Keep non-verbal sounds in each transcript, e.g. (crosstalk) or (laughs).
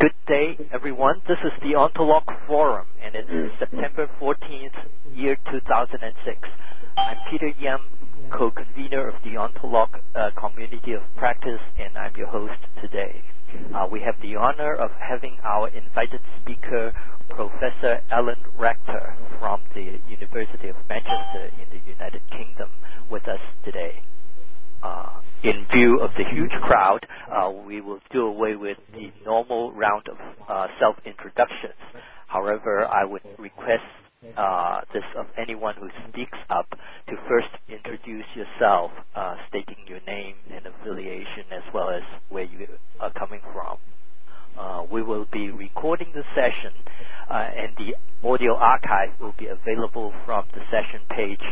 Good day, everyone. This is the Ontolog Forum, and it's September 14th, year 2006. I'm Peter Yim, co-convener of the Ontolog uh, Community of Practice, and I'm your host today. Uh, we have the honor of having our invited speaker, Professor Alan Rector from the University of Manchester in the United Kingdom, with us today. Uh, in view of the huge crowd, uh, we will do away with the normal round of uh, self-introductions. However, I would request uh, this of anyone who speaks up to first introduce yourself, uh, stating your name and affiliation as well as where you are coming from. Uh, we will be recording the session, and the audio archive will be available from the session page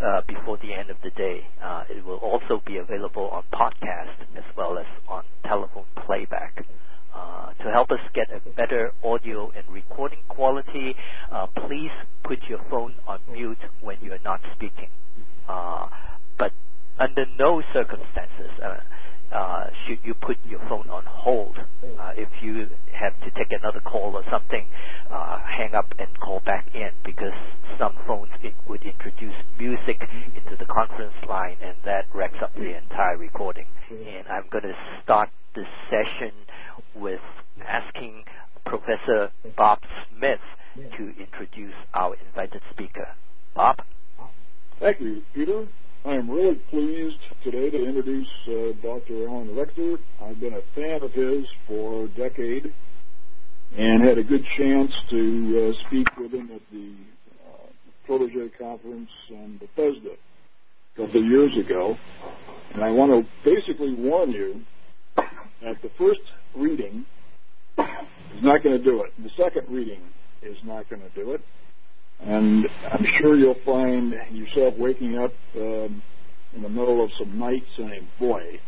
uh, before the end of the day. Uh, it will also be available on podcast as well as on telephone playback. Uh, to help us get a better audio and recording quality, uh, please put your phone on mute when you are not speaking. Uh, but under no circumstances uh, should you put your phone on hold. Uh, if you have to take another call or something, uh, hang up and call back in because some phones it would introduce music into the conference line and that wrecks up the entire recording. And I'm going to start this session with asking Professor Bob Smith to introduce our invited speaker. Bob? Thank you, Peter. I am really pleased today to introduce uh, Dr. Alan Rector. I've been a fan of his for a decade and had a good chance to uh, speak with him at the uh, Protege Conference in Bethesda a couple of years ago. And I want to basically warn you that the first reading is not going to do it. The second reading is not going to do it. And I'm sure you'll find yourself waking up um, in the middle of some night saying, boy,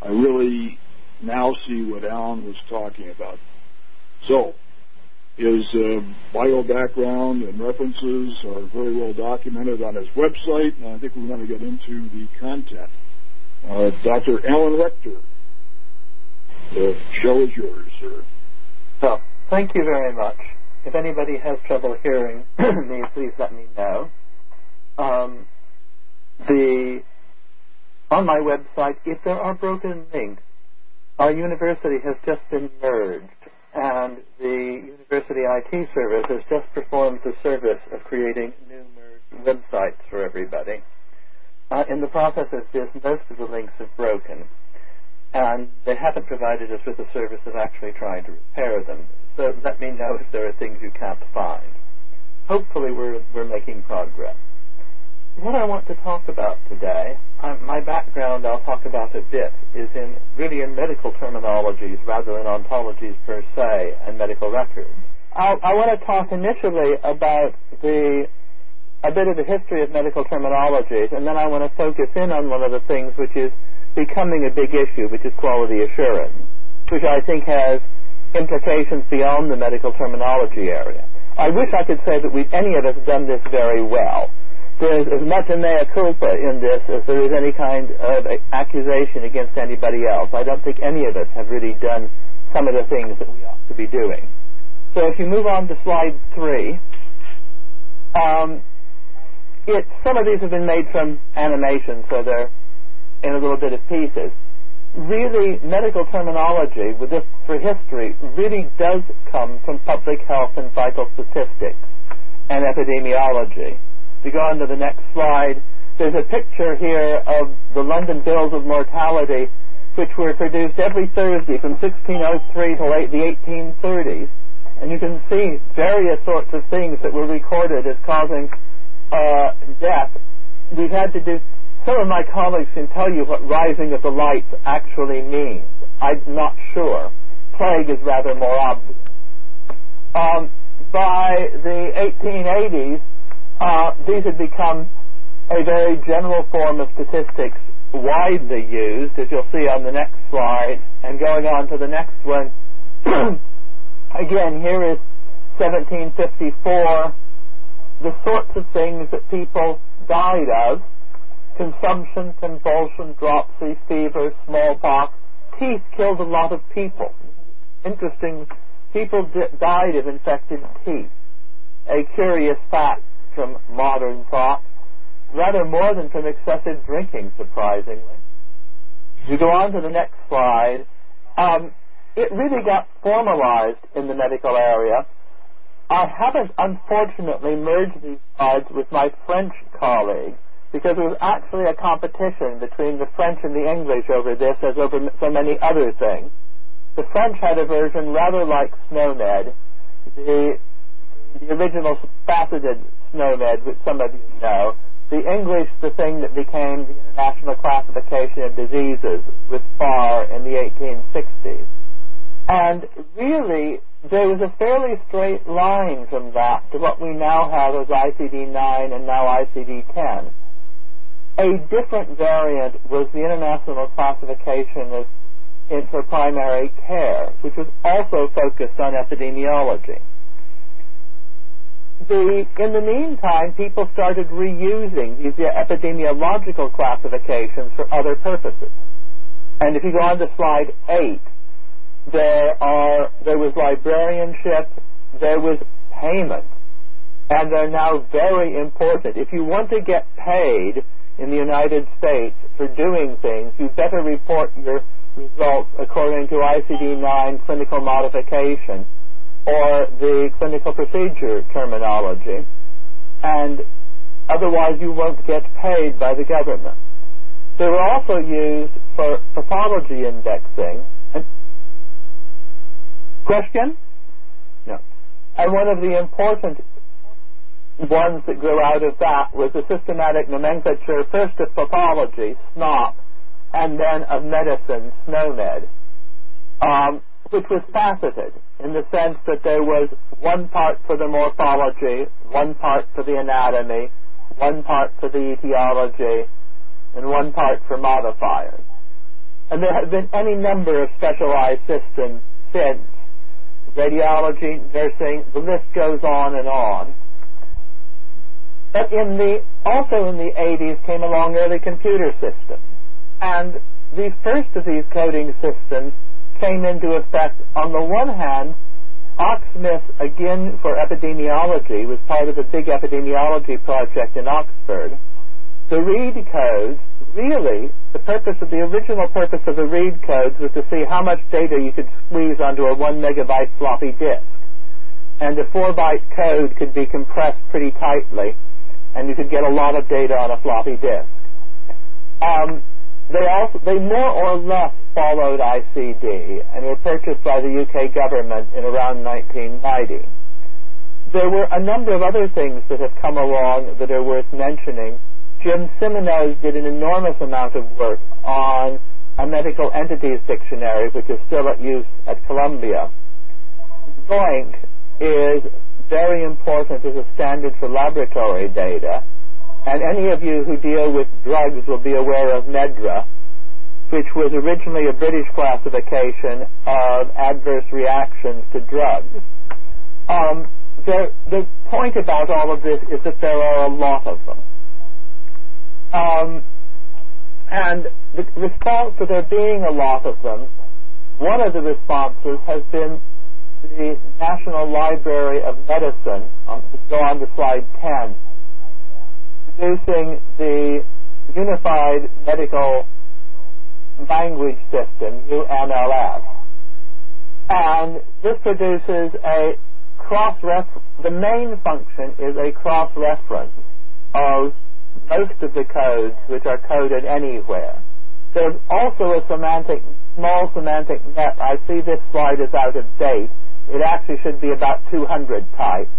I really now see what Alan was talking about. So, his uh, bio background and references are very well documented on his website, and I think we're going to get into the content. Uh, Dr. Alan Rector, the show is yours, sir. Thank you very much. If anybody has trouble hearing (clears throat) me, please let me know. Um, the on my website, if there are broken links, our university has just been merged, and the university IT service has just performed the service of creating new merged websites for everybody. Uh, in the process of this, most of the links have broken, and they haven't provided us with the service of actually trying to repair them so let me know if there are things you can't find. Hopefully we're, we're making progress. What I want to talk about today, my background I'll talk about a bit, is in really in medical terminologies rather than ontologies per se and medical records. I, I want to talk initially about the a bit of the history of medical terminologies, and then I want to focus in on one of the things which is becoming a big issue, which is quality assurance, which I think has implications beyond the medical terminology area. I wish I could say that we any of us done this very well. There's as much a mea culpa in this as there is any kind of accusation against anybody else. I don't think any of us have really done some of the things that we ought to be doing. So if you move on to slide three, um, it, some of these have been made from animation, so they're in a little bit of pieces really medical terminology with this for history really does come from public health and vital statistics and epidemiology. To go on to the next slide, there's a picture here of the London Bills of Mortality, which were produced every Thursday from 1603 to late the 1830s. And you can see various sorts of things that were recorded as causing uh, death. We've had to do some of my colleagues can tell you what rising of the lights actually means. I'm not sure. Plague is rather more obvious. Um, by the 1880s, uh, these had become a very general form of statistics widely used, as you'll see on the next slide. And going on to the next one, (clears throat) again, here is 1754, the sorts of things that people died of consumption, convulsion, dropsy, fever, smallpox. Teeth killed a lot of people. interesting. People di- died of infected teeth. A curious fact from modern thought, rather more than from excessive drinking, surprisingly. You go on to the next slide. Um, it really got formalized in the medical area. I haven't, unfortunately, merged these slides with my French colleague because there was actually a competition between the French and the English over this, as over so many other things. The French had a version rather like SNOMED, the, the original faceted SNOMED, which some of you know. The English, the thing that became the International Classification of Diseases with Farr in the 1860s. And really, there was a fairly straight line from that to what we now have as ICD-9 and now ICD-10. A different variant was the International Classification of, for Primary Care, which was also focused on epidemiology. The, in the meantime, people started reusing these epidemiological classifications for other purposes. And if you go on to slide 8, there are there was librarianship, there was payment, and they're now very important. If you want to get paid in the United States for doing things, you better report your results according to ICD-9 clinical modification or the clinical procedure terminology, and otherwise you won't get paid by the government. They were also used for pathology indexing Question? No. And one of the important ones that grew out of that was the systematic nomenclature, first of pathology, SNOP, and then of medicine, SNOMED, um, which was faceted in the sense that there was one part for the morphology, one part for the anatomy, one part for the etiology, and one part for modifiers. And there have been any number of specialized systems since radiology, nursing, the list goes on and on. But in the, also in the 80s came along early computer systems. And the first of these coding systems came into effect on the one hand, OXMIS, again for epidemiology, was part of the big epidemiology project in Oxford. The Read codes really the purpose of the original purpose of the read codes was to see how much data you could squeeze onto a one megabyte floppy disk. And the four byte code could be compressed pretty tightly, and you could get a lot of data on a floppy disk. Um, they also they more or less followed ICD and were purchased by the UK government in around 1990. There were a number of other things that have come along that are worth mentioning. Jim Cimino did an enormous amount of work on a medical entities dictionary, which is still at use at Columbia. LOINC is very important as a standard for laboratory data, and any of you who deal with drugs will be aware of MedDRA, which was originally a British classification of adverse reactions to drugs. Um, the, the point about all of this is that there are a lot of them. Um, and the response to there being a lot of them, one of the responses has been the National Library of Medicine, um, go on to slide 10, producing the Unified Medical Language System, UMLS. And this produces a cross-reference, the main function is a cross-reference of most of the codes which are coded anywhere. There's also a semantic, small semantic net. I see this slide is out of date. It actually should be about 200 types.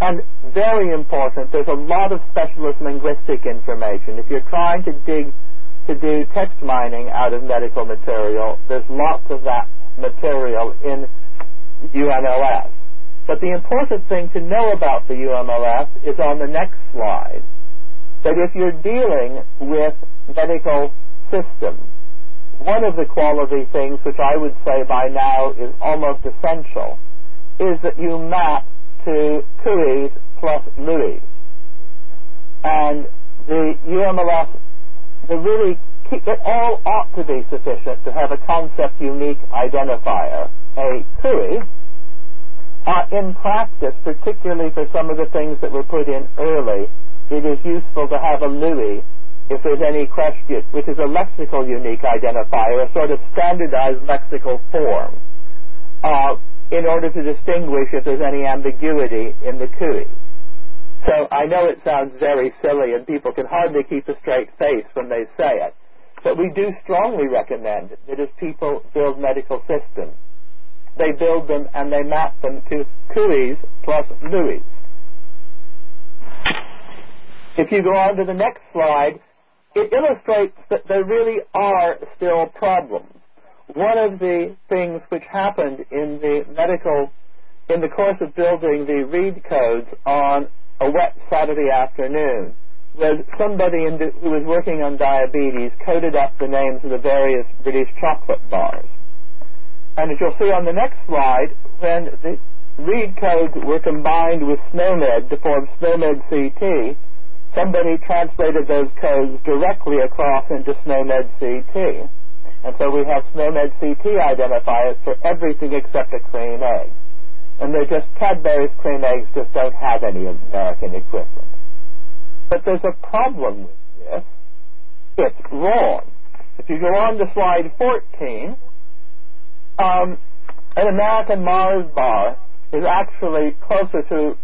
And very important, there's a lot of specialist linguistic information. If you're trying to dig to do text mining out of medical material, there's lots of that material in UMLS. But the important thing to know about the UMLS is on the next slide that if you're dealing with medical systems, one of the quality things which I would say by now is almost essential is that you map to CUIs plus LUIs. And the UMLS, the really, it all ought to be sufficient to have a concept unique identifier. a CUI, uh, in practice, particularly for some of the things that were put in early, it is useful to have a LUI if there's any question, which is a lexical unique identifier, a sort of standardized lexical form, uh, in order to distinguish if there's any ambiguity in the CUI. So I know it sounds very silly and people can hardly keep a straight face when they say it, but we do strongly recommend that as people build medical systems, they build them and they map them to CUIs plus LUIs. If you go on to the next slide, it illustrates that there really are still problems. One of the things which happened in the medical, in the course of building the read codes on a wet Saturday afternoon, was somebody the, who was working on diabetes coded up the names of the various British chocolate bars. And as you'll see on the next slide, when the read codes were combined with SNOMED to form SNOMED CT, somebody translated those codes directly across into SNOMED CT. And so we have SNOMED CT identifiers for everything except a cream egg. And they're just Cadbury's cream eggs just don't have any American equivalent. But there's a problem with this. It's wrong. If you go on to slide 14, um, an American Mars bar is actually closer to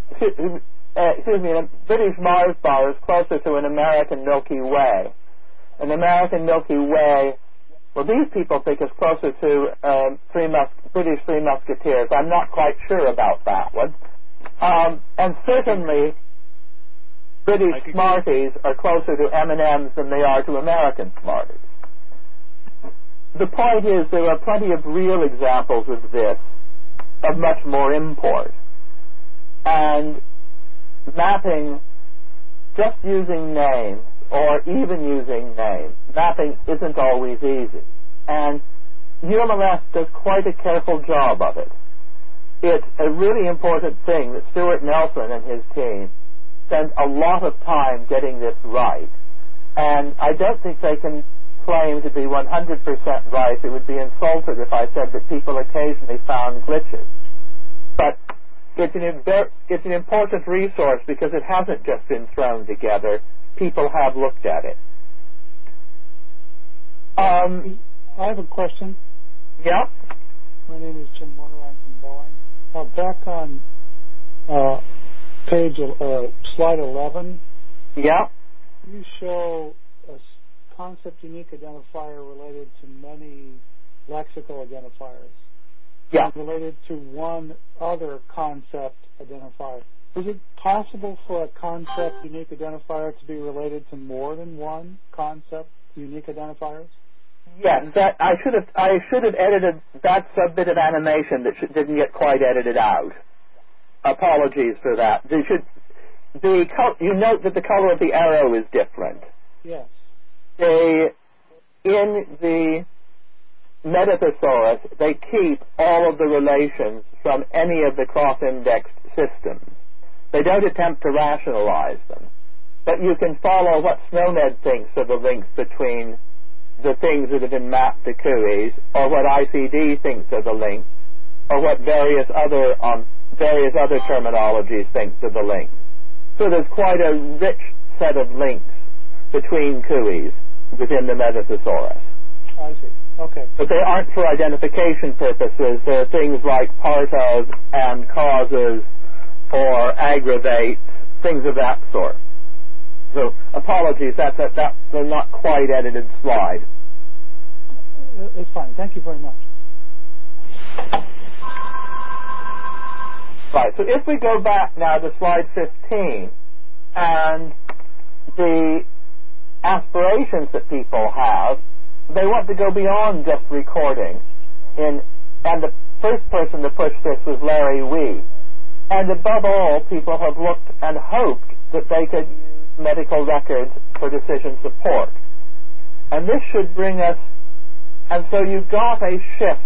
uh, excuse me, a British Mars bar is closer to an American Milky Way. An American Milky Way, well, these people think is closer to um, Three Mus- British Three Musketeers. I'm not quite sure about that one. Um, and certainly, British Smarties are closer to M&Ms than they are to American Smarties. The point is there are plenty of real examples of this of much more import. And mapping just using names or even using names, mapping isn't always easy. And UMLS does quite a careful job of it. It's a really important thing that Stuart Nelson and his team spend a lot of time getting this right. And I don't think they can claim to be 100% right. It would be insulted if I said that people occasionally found glitches. But it's an, it's an important resource because it hasn't just been thrown together. People have looked at it. Um, I have a question. Yeah. My name is Jim Warner. I'm from Boeing. Back on uh, page uh, slide 11. Yeah. You show a concept unique identifier related to many lexical identifiers yeah. related to one other concept identifier. Is it possible for a concept unique identifier to be related to more than one concept unique identifiers? Yes, that I should have I should have edited that sub bit of animation that should, didn't get quite edited out. Apologies for that. They should the you note that the color of the arrow is different. Yes. They in the Metathesaurus, they keep all of the relations from any of the cross-indexed systems. They don't attempt to rationalize them. But you can follow what SNOMED thinks of the links between the things that have been mapped to CUIs, or what ICD thinks of the links, or what various other um, various other terminologies thinks of the links. So there's quite a rich set of links between CUIs within the Metathesaurus. I see. Okay. But they aren't for identification purposes. They're things like part of and causes or aggravates, things of that sort. So apologies, that's a, that's a not quite edited slide. Uh, it's fine. Thank you very much. Right, so if we go back now to slide 15 and the aspirations that people have they want to go beyond just recording. In, and the first person to push this was Larry Weed. And above all, people have looked and hoped that they could use medical records for decision support. And this should bring us, and so you've got a shift,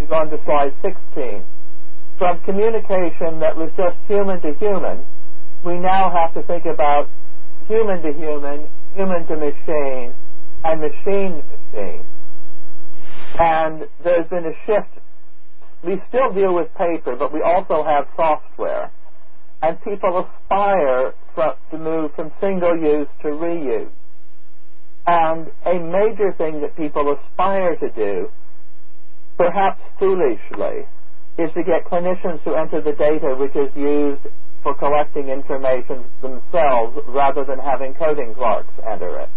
you go on to slide 16, from communication that was just human to human, we now have to think about human to human, human to machine, and machine to machine. And there's been a shift we still deal with paper, but we also have software. And people aspire to move from single use to reuse. And a major thing that people aspire to do, perhaps foolishly, is to get clinicians to enter the data which is used for collecting information themselves rather than having coding clerks enter it.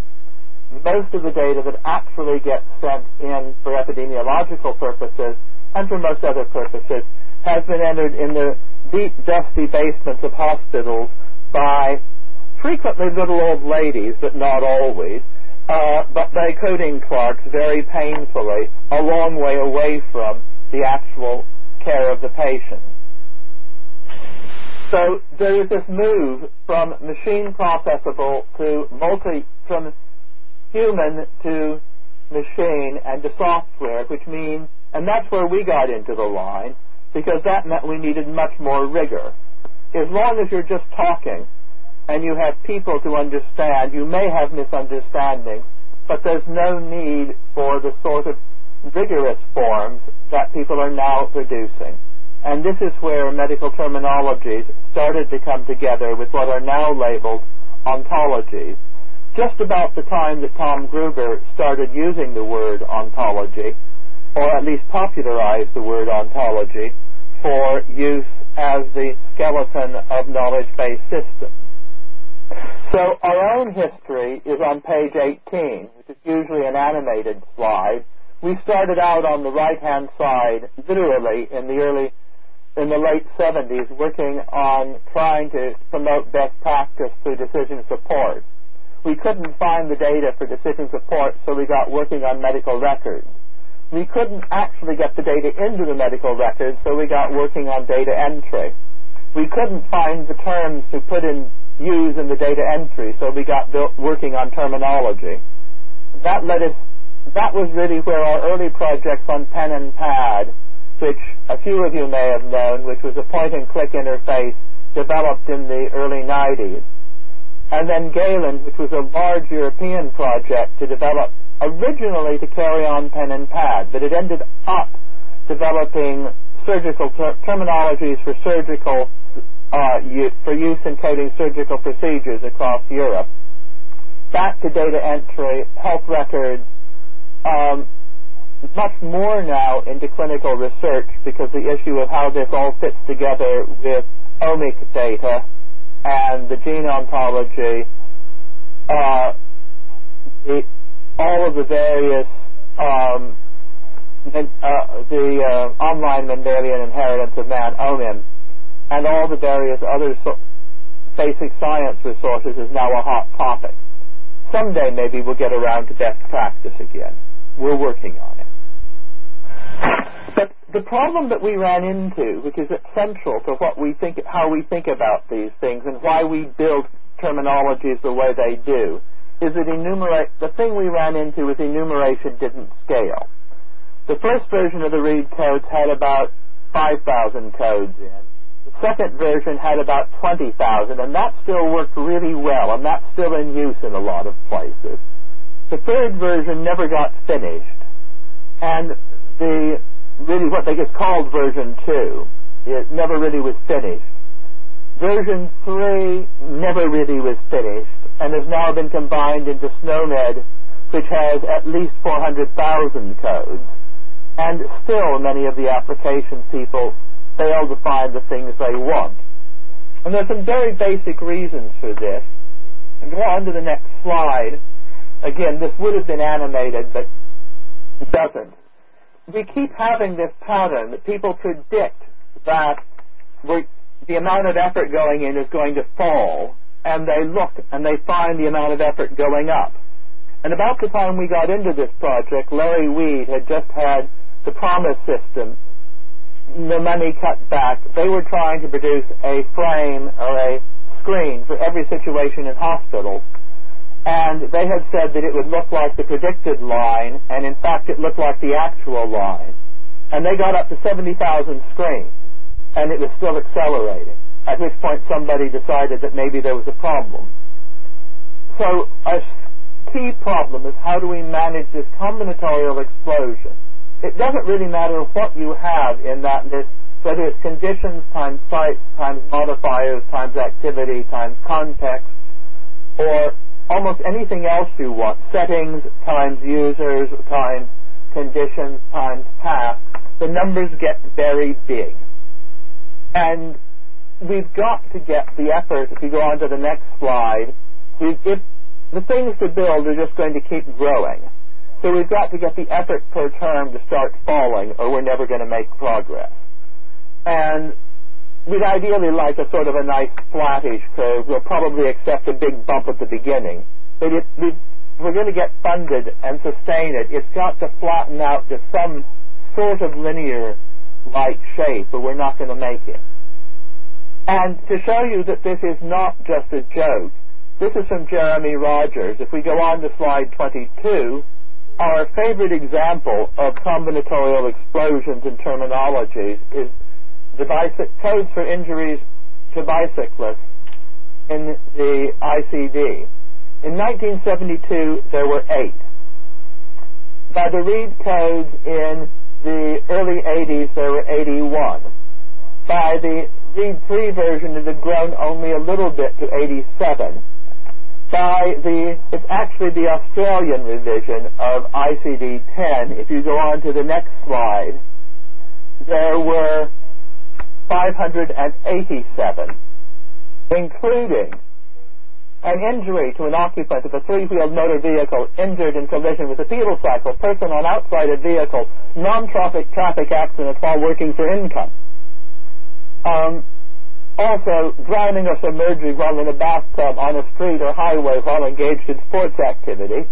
Most of the data that actually gets sent in for epidemiological purposes and for most other purposes has been entered in the deep, dusty basements of hospitals by frequently little old ladies, but not always, uh, but by coding clerks very painfully, a long way away from the actual care of the patient. So there is this move from machine processable to multi, from human to machine and to software, which means, and that's where we got into the line, because that meant we needed much more rigor. As long as you're just talking and you have people to understand, you may have misunderstandings, but there's no need for the sort of rigorous forms that people are now producing. And this is where medical terminologies started to come together with what are now labeled ontologies. Just about the time that Tom Gruber started using the word ontology, or at least popularized the word ontology, for use as the skeleton of knowledge-based systems. So our own history is on page 18, which is usually an animated slide. We started out on the right-hand side, literally in the early, in the late 70s, working on trying to promote best practice through decision support. We couldn't find the data for decision support, so we got working on medical records we couldn't actually get the data into the medical records, so we got working on data entry. We couldn't find the terms to put in use in the data entry, so we got working on terminology. That led us. That was really where our early projects on pen and pad, which a few of you may have known, which was a point-and-click interface developed in the early 90s. And then Galen, which was a large European project to develop originally to carry on pen and pad, but it ended up developing surgical ter- terminologies for surgical uh, for use in coding surgical procedures across Europe. Back to data entry, health records, um, much more now into clinical research because the issue of how this all fits together with omic data and the gene ontology, uh, the all of the various um, uh, the uh, online Mendelian inheritance of man, OMIM, and all the various other so- basic science resources is now a hot topic. Someday maybe we'll get around to best practice again. We're working on it. But the problem that we ran into, which is central to what we think, how we think about these things, and why we build terminologies the way they do, is that enumerate the thing we ran into was enumeration didn't scale. The first version of the read codes had about 5,000 codes in. The second version had about 20,000, and that still worked really well, and that's still in use in a lot of places. The third version never got finished, and the really what they just called version two, it never really was finished. Version 3 never really was finished and has now been combined into SNOMED, which has at least 400,000 codes. And still many of the application people fail to find the things they want. And there's some very basic reasons for this. And go on to the next slide. Again, this would have been animated, but it doesn't. We keep having this pattern that people predict that the amount of effort going in is going to fall, and they look and they find the amount of effort going up. And about the time we got into this project, Larry Weed had just had the PROMIS system, the money cut back. They were trying to produce a frame or a screen for every situation in hospitals. And they had said that it would look like the predicted line, and in fact it looked like the actual line. And they got up to 70,000 screens and it was still accelerating, at which point somebody decided that maybe there was a problem. So a key problem is how do we manage this combinatorial explosion? it doesn't really matter what you have in that list, whether it's conditions times sites times modifiers times activity times context, or almost anything else you want, settings times users times conditions times path, the numbers get very big. And we've got to get the effort, if you go on to the next slide, if the things to build are just going to keep growing. So we've got to get the effort per term to start falling or we're never going to make progress. And we'd ideally like a sort of a nice flattish curve. We'll probably accept a big bump at the beginning. But if we're going to get funded and sustain it, it's got to flatten out to some sort of linear like shape or we're not going to make it. And to show you that this is not just a joke, this is from Jeremy Rogers. If we go on to slide 22, our favorite example of combinatorial explosions in terminologies is the bicy- codes for injuries to bicyclists in the ICD. In 1972, there were eight. By the Read codes in the early 80s, there were 81. By the Read 3 version, it had grown only a little bit to 87 by the, it's actually the Australian revision of ICD-10. If you go on to the next slide, there were 587, including an injury to an occupant of a three-wheeled motor vehicle injured in collision with a pedal cycle, person on outside a vehicle, non-traffic traffic accident while working for income. Um, also, drowning or submerging while in a bathtub on a street or highway while engaged in sports activity.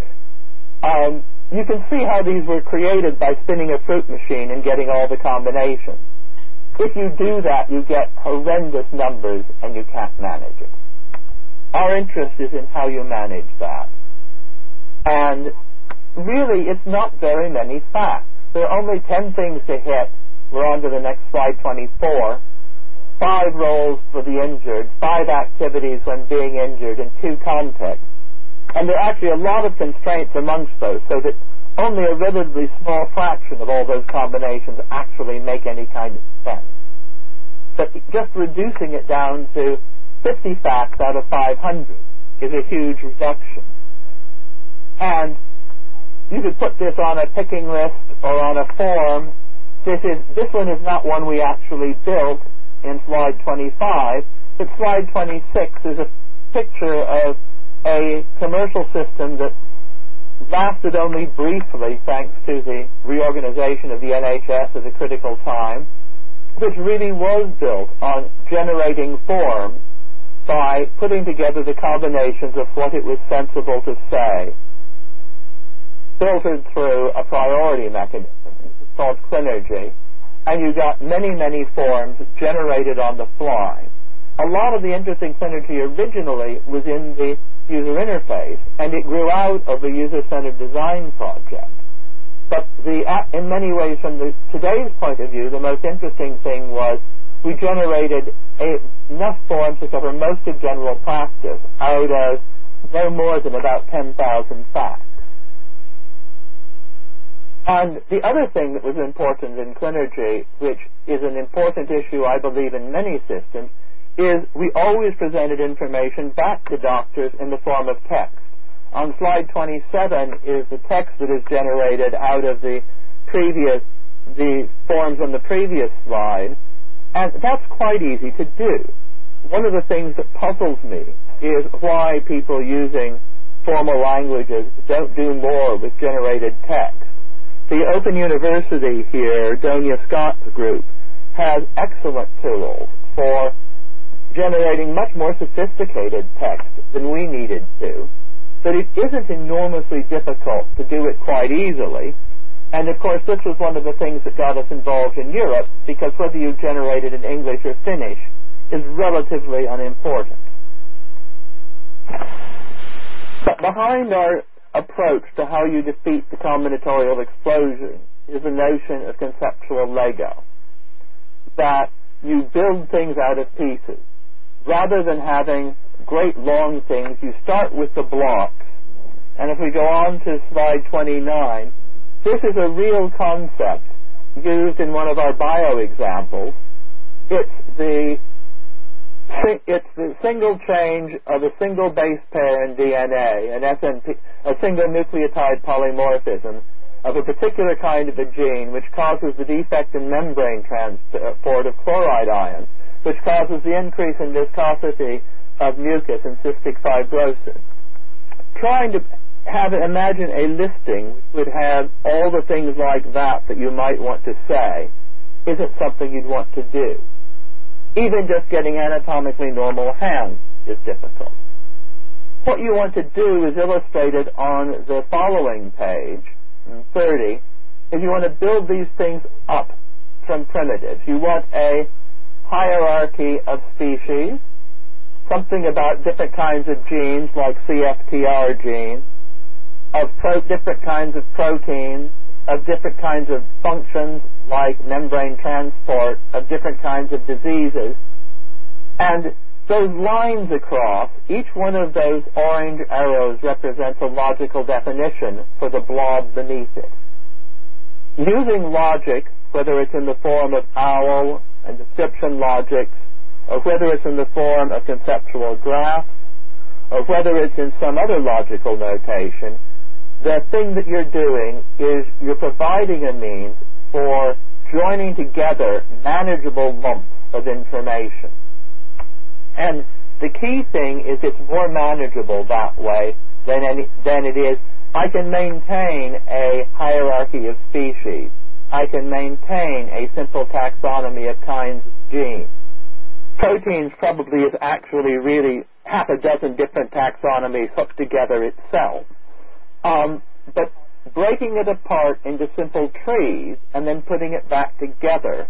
Um, you can see how these were created by spinning a fruit machine and getting all the combinations. If you do that, you get horrendous numbers and you can't manage it. Our interest is in how you manage that. And really, it's not very many facts. There are only 10 things to hit. We're on to the next slide, 24 five roles for the injured, five activities when being injured, and two contexts. And there are actually a lot of constraints amongst those, so that only a relatively small fraction of all those combinations actually make any kind of sense. But just reducing it down to 50 facts out of 500 is a huge reduction. And you could put this on a picking list or on a form. This is this one is not one we actually built in slide 25, but slide 26 is a picture of a commercial system that lasted only briefly thanks to the reorganization of the NHS at a critical time, which really was built on generating forms by putting together the combinations of what it was sensible to say, filtered through a priority mechanism. called Clinergy and you got many, many forms generated on the fly. A lot of the interesting Clinergy originally was in the user interface, and it grew out of the user-centered design project. But the, in many ways, from the, today's point of view, the most interesting thing was we generated a, enough forms to cover most of general practice out of no more than about 10,000 facts. And the other thing that was important in Clinergy, which is an important issue, I believe, in many systems, is we always presented information back to doctors in the form of text. On slide 27 is the text that is generated out of the previous, the forms on the previous slide, and that's quite easy to do. One of the things that puzzles me is why people using formal languages don't do more with generated text. The Open University here, Donia Scott's Group, has excellent tools for generating much more sophisticated text than we needed to, but it isn't enormously difficult to do it quite easily. And of course, this was one of the things that got us involved in Europe, because whether you generate it in English or Finnish is relatively unimportant. But behind our approach to how you defeat the combinatorial explosion is the notion of conceptual Lego. That you build things out of pieces. Rather than having great long things, you start with the blocks. And if we go on to slide 29, this is a real concept used in one of our bio examples. It's the it's the single change of a single base pair in DNA, an SNP, a single nucleotide polymorphism of a particular kind of a gene which causes the defect in membrane transport uh, of chloride ions, which causes the increase in viscosity of mucus and cystic fibrosis. Trying to have imagine a listing which would have all the things like that that you might want to say isn't something you'd want to do. Even just getting anatomically normal hands is difficult. What you want to do is illustrated on the following page, 30, is you want to build these things up from primitives. You want a hierarchy of species, something about different kinds of genes like CFTR genes, of pro- different kinds of proteins, of different kinds of functions like membrane transport, of different kinds of diseases. And those lines across, each one of those orange arrows represents a logical definition for the blob beneath it. Using logic, whether it's in the form of OWL and description logics, or whether it's in the form of conceptual graphs, or whether it's in some other logical notation, the thing that you're doing is you're providing a means for joining together manageable lumps of information. And the key thing is it's more manageable that way than, any, than it is. I can maintain a hierarchy of species. I can maintain a simple taxonomy of kinds of genes. Proteins probably is actually really half a dozen different taxonomies hooked together itself. Um, but breaking it apart into simple trees and then putting it back together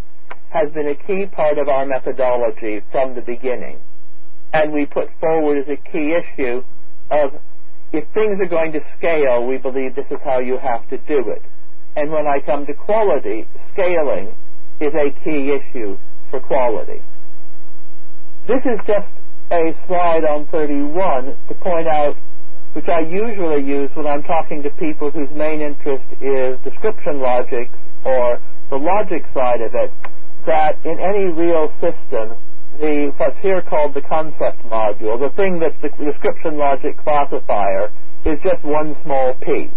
has been a key part of our methodology from the beginning. And we put forward as a key issue of if things are going to scale, we believe this is how you have to do it. And when I come to quality, scaling is a key issue for quality. This is just a slide on 31 to point out which I usually use when I'm talking to people whose main interest is description logic or the logic side of it, that in any real system, the what's here called the concept module, the thing that's the description logic classifier, is just one small piece.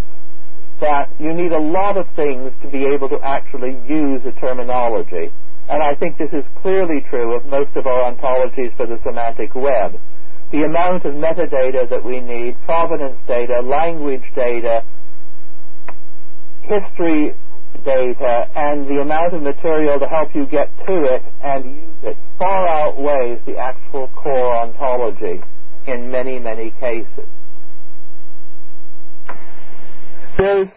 That you need a lot of things to be able to actually use a terminology. And I think this is clearly true of most of our ontologies for the semantic web the amount of metadata that we need, provenance data, language data, history data, and the amount of material to help you get to it and use it far outweighs the actual core ontology in many, many cases. There's,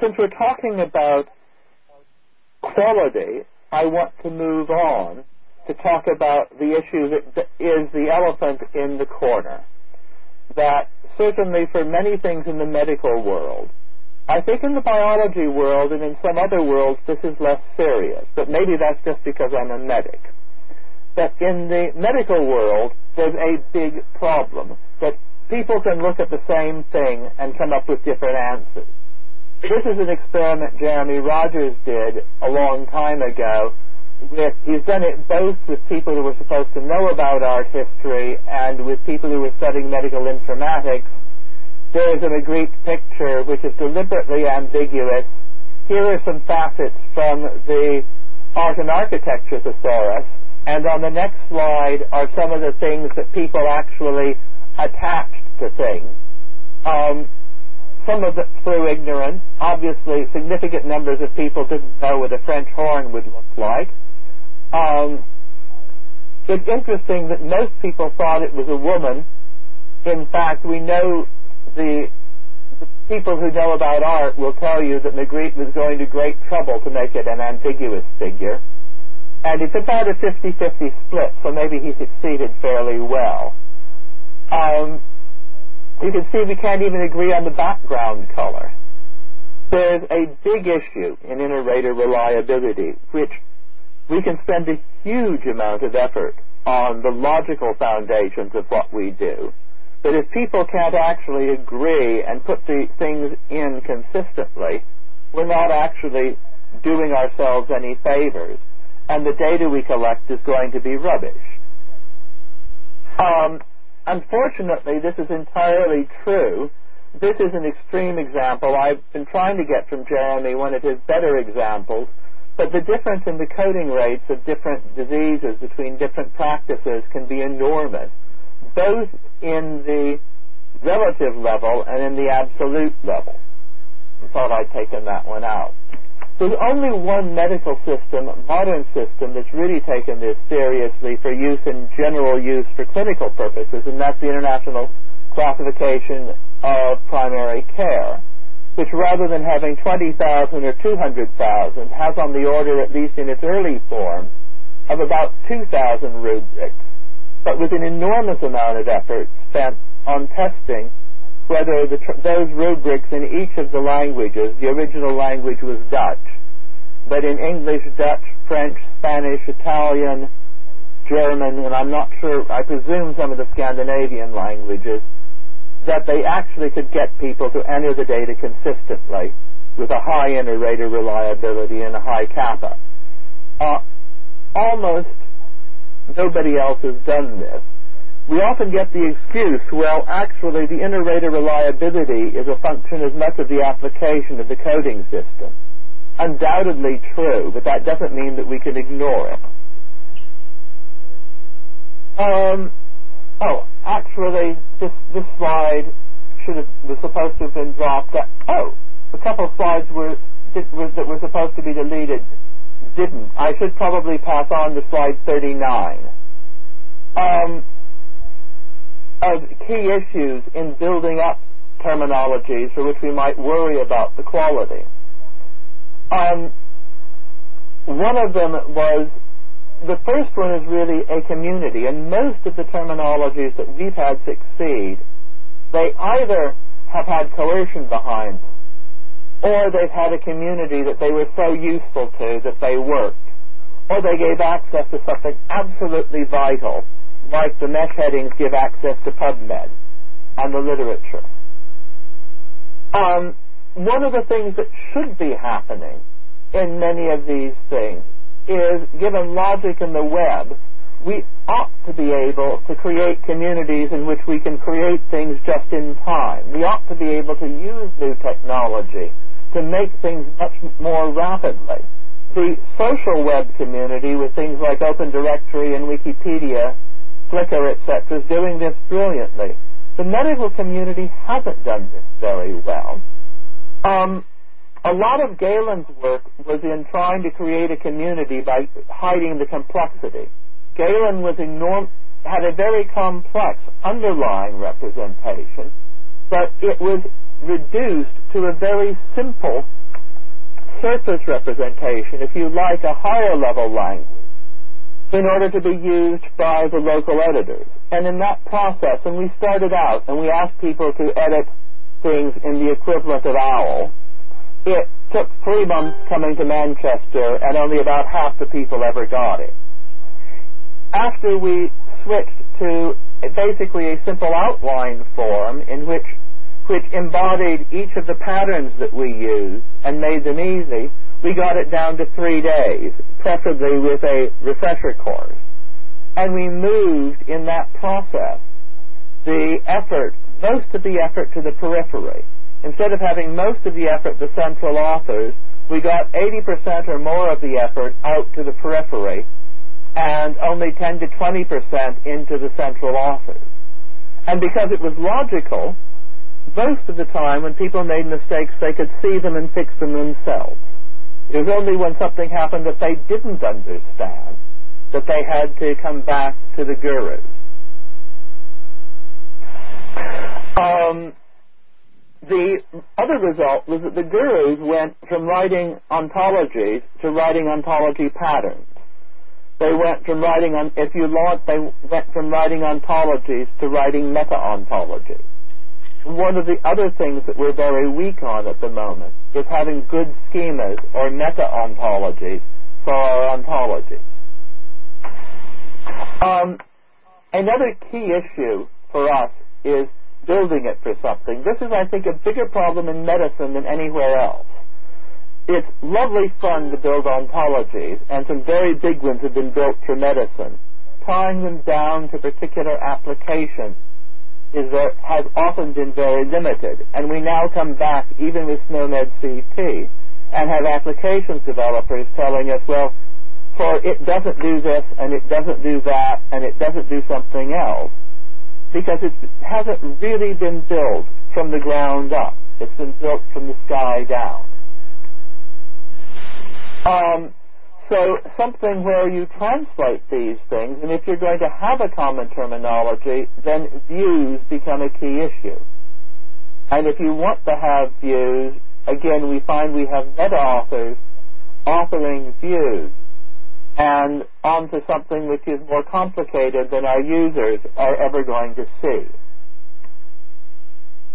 since we're talking about quality, I want to move on to talk about the issue that is the elephant in the corner. That certainly for many things in the medical world, I think in the biology world and in some other worlds this is less serious, but maybe that's just because I'm a medic. But in the medical world, there's a big problem that people can look at the same thing and come up with different answers. This is an experiment Jeremy Rogers did a long time ago with he's done it both with people who were supposed to know about art history and with people who were studying medical informatics. There is a Magritte picture which is deliberately ambiguous. Here are some facets from the art and architecture thesaurus, and on the next slide are some of the things that people actually attached to things. Um, some of it through ignorance. Obviously, significant numbers of people didn't know what a French horn would look like. Um, it's interesting that most people thought it was a woman. In fact, we know the, the people who know about art will tell you that Magritte was going to great trouble to make it an ambiguous figure. And it's about a 50-50 split, so maybe he succeeded fairly well. Um, you can see we can't even agree on the background color. There's a big issue in inter-rater reliability, which we can spend a huge amount of effort on the logical foundations of what we do. But if people can't actually agree and put the things in consistently, we're not actually doing ourselves any favors, and the data we collect is going to be rubbish. Um, unfortunately, this is entirely true. This is an extreme example. I've been trying to get from Jeremy one of his better examples, but the difference in the coding rates of different diseases between different practices can be enormous, both in the relative level and in the absolute level. I thought I'd taken that one out. There's only one medical system, modern system, that's really taken this seriously for use in general use for clinical purposes, and that's the International Classification of Primary Care, which rather than having 20,000 or 200,000, has on the order, at least in its early form, of about 2,000 rubrics, but with an enormous amount of effort spent on testing whether the, those rubrics in each of the languages, the original language was Dutch, but in English, Dutch, French, Spanish, Italian, German, and I'm not sure, I presume some of the Scandinavian languages, that they actually could get people to enter the data consistently with a high inter-rater reliability and a high kappa. Uh, almost nobody else has done this we often get the excuse, well, actually, the inter-rater reliability is a function as much of the application of the coding system. Undoubtedly true, but that doesn't mean that we can ignore it. Um, oh, actually, this this slide should have was supposed to have been dropped. Oh, a couple of slides were, did, were that were supposed to be deleted didn't. I should probably pass on to slide 39. Um, of key issues in building up terminologies for which we might worry about the quality. Um, one of them was the first one is really a community, and most of the terminologies that we've had succeed, they either have had coercion behind them, or they've had a community that they were so useful to that they worked, or they gave access to something absolutely vital like the MeSH headings give access to PubMed and the literature. Um, one of the things that should be happening in many of these things is, given logic in the web, we ought to be able to create communities in which we can create things just in time. We ought to be able to use new technology to make things much more rapidly. The social web community with things like Open Directory and Wikipedia Flickr, etc., is doing this brilliantly. The medical community hasn't done this very well. Um, a lot of Galen's work was in trying to create a community by hiding the complexity. Galen was enorm- had a very complex underlying representation, but it was reduced to a very simple surface representation, if you like, a higher level language in order to be used by the local editors. And in that process, when we started out and we asked people to edit things in the equivalent of OWL, it took three months coming to Manchester and only about half the people ever got it. After we switched to basically a simple outline form in which which embodied each of the patterns that we used and made them easy, we got it down to three days, preferably with a refresher course. And we moved in that process the effort, most of the effort to the periphery. Instead of having most of the effort the central authors, we got 80% or more of the effort out to the periphery and only 10 to 20% into the central authors. And because it was logical, most of the time when people made mistakes, they could see them and fix them themselves. It was only when something happened that they didn't understand that they had to come back to the gurus. Um, the other result was that the gurus went from writing ontologies to writing ontology patterns. They went from writing on, if you want, they went from writing ontologies to writing meta-ontologies. One of the other things that we're very weak on at the moment is having good schemas or meta-ontologies for our ontologies. Um, another key issue for us is building it for something. This is, I think, a bigger problem in medicine than anywhere else. it's lovely fun to build ontologies, and some very big ones have been built for medicine. Tying them down to particular applications is there, has often been very limited, and we now come back, even with SNOMED CT, and have applications developers telling us, well, for it doesn't do this, and it doesn't do that, and it doesn't do something else, because it hasn't really been built from the ground up. It's been built from the sky down. Um, so something where you translate these things, and if you're going to have a common terminology, then views become a key issue. And if you want to have views, again, we find we have meta-authors authoring views and onto something which is more complicated than our users are ever going to see.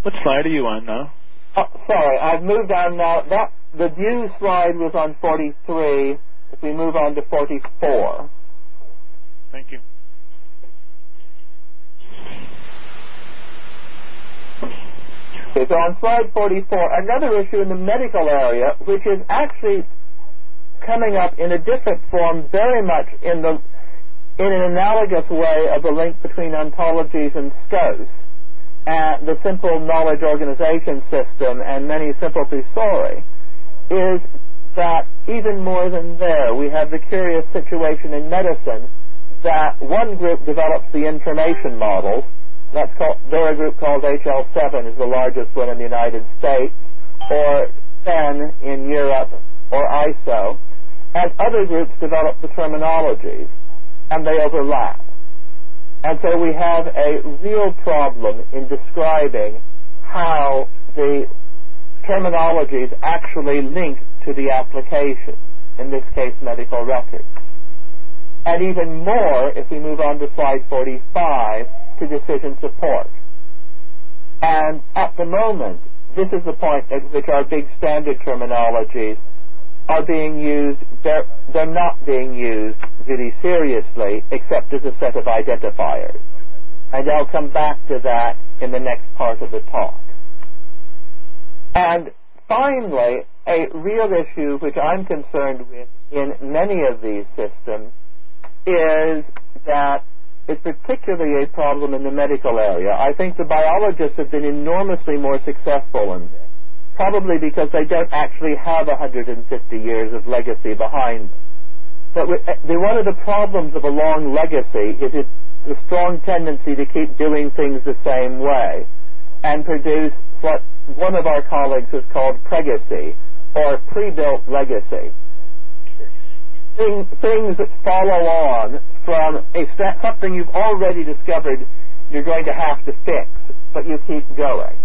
What slide are you on now? Oh, sorry, I've moved on now. That the view slide was on 43. If we move on to 44. Thank you. Okay, so on slide 44, another issue in the medical area, which is actually coming up in a different form, very much in the in an analogous way of the link between ontologies and SKOS, and the simple knowledge organization system and many simple thesauri, is that even more than there, we have the curious situation in medicine that one group develops the information models. That's called, they're a group called HL7 is the largest one in the United States, or CEN in Europe, or ISO. And other groups develop the terminologies, and they overlap. And so we have a real problem in describing how the terminologies actually link to the application, in this case medical records. And even more, if we move on to slide 45, to decision support. And at the moment, this is the point at which our big standard terminologies are being used, they're, they're not being used really seriously, except as a set of identifiers. And I'll come back to that in the next part of the talk. And finally, a real issue which I'm concerned with in many of these systems is that it's particularly a problem in the medical area. I think the biologists have been enormously more successful in this, probably because they don't actually have 150 years of legacy behind them. But eh, the, one of the problems of a long legacy is its the strong tendency to keep doing things the same way and produce what one of our colleagues has called pregacy, or pre-built legacy. things that follow on from a, something you've already discovered you're going to have to fix, but you keep going.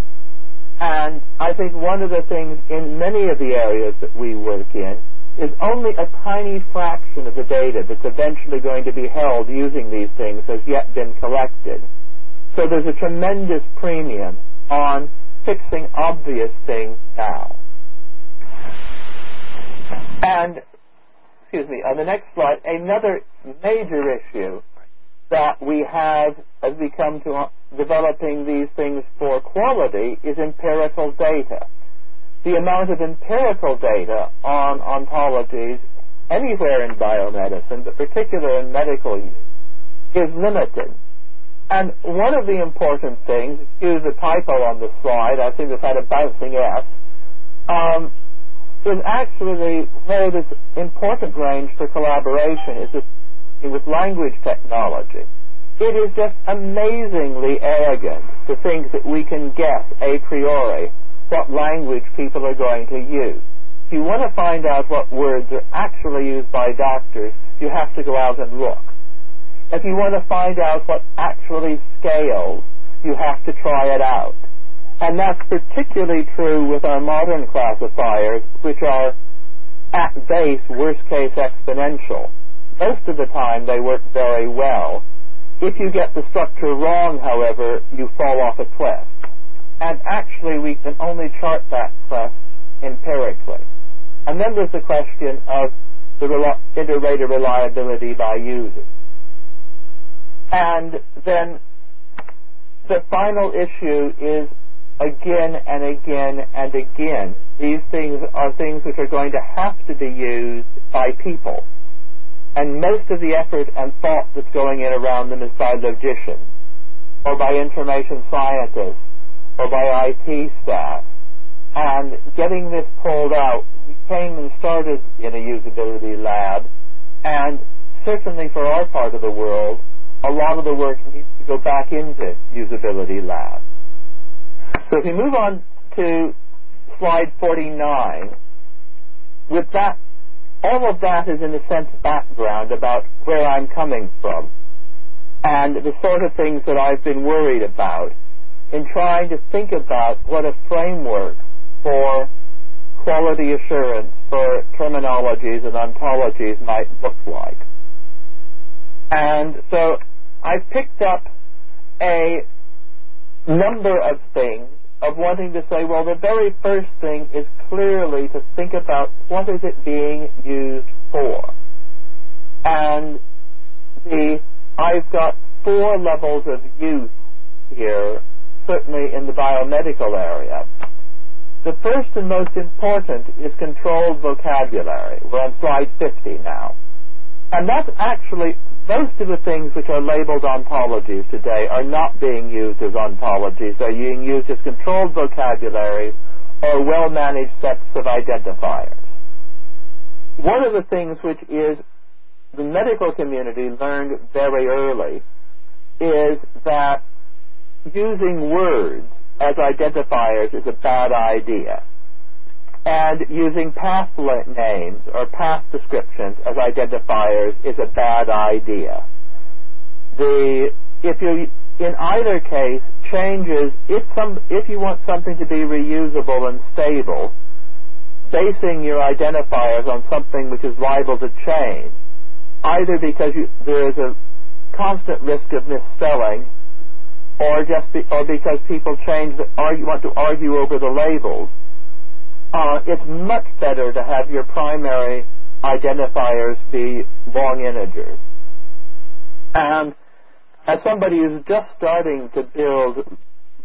And I think one of the things in many of the areas that we work in is only a tiny fraction of the data that's eventually going to be held using these things has yet been collected. So there's a tremendous premium on fixing obvious things now. And, excuse me, on the next slide, another major issue that we have as we come to developing these things for quality is empirical data. The amount of empirical data on ontologies anywhere in biomedicine, but particularly in medical use, is limited. And one of the important things, excuse the typo on the slide, I think we've had a bouncing S, um, is actually where this important range for collaboration is with language technology. It is just amazingly arrogant to think that we can guess a priori what language people are going to use. If you want to find out what words are actually used by doctors, you have to go out and look. If you want to find out what actually scales, you have to try it out. And that's particularly true with our modern classifiers, which are at base worst case exponential. Most of the time they work very well. If you get the structure wrong, however, you fall off a cliff. And actually we can only chart that cliff empirically. And then there's the question of the inter-rater reliability by users. And then the final issue is again and again and again. These things are things which are going to have to be used by people. And most of the effort and thought that's going in around them is by logicians, or by information scientists, or by IT staff. And getting this pulled out, we came and started in a usability lab, and certainly for our part of the world, a lot of the work needs to go back into usability labs. So if we move on to slide 49, with that, all of that is in a sense background about where I'm coming from and the sort of things that I've been worried about in trying to think about what a framework for quality assurance for terminologies and ontologies might look like. And so I've picked up a number of things of wanting to say, well, the very first thing is clearly to think about what is it being used for. And the I've got four levels of use here, certainly in the biomedical area. The first and most important is controlled vocabulary. We're on slide 50 now. And that's actually most of the things which are labeled ontologies today are not being used as ontologies. They're being used as controlled vocabularies or well-managed sets of identifiers. One of the things which is the medical community learned very early is that using words as identifiers is a bad idea. And using path names or path descriptions as identifiers is a bad idea. The if you in either case changes if some if you want something to be reusable and stable, basing your identifiers on something which is liable to change, either because you, there is a constant risk of misspelling, or just be, or because people change the, want to argue over the labels, uh, it's much better to have your primary identifiers be long integers. And as somebody who's just starting to build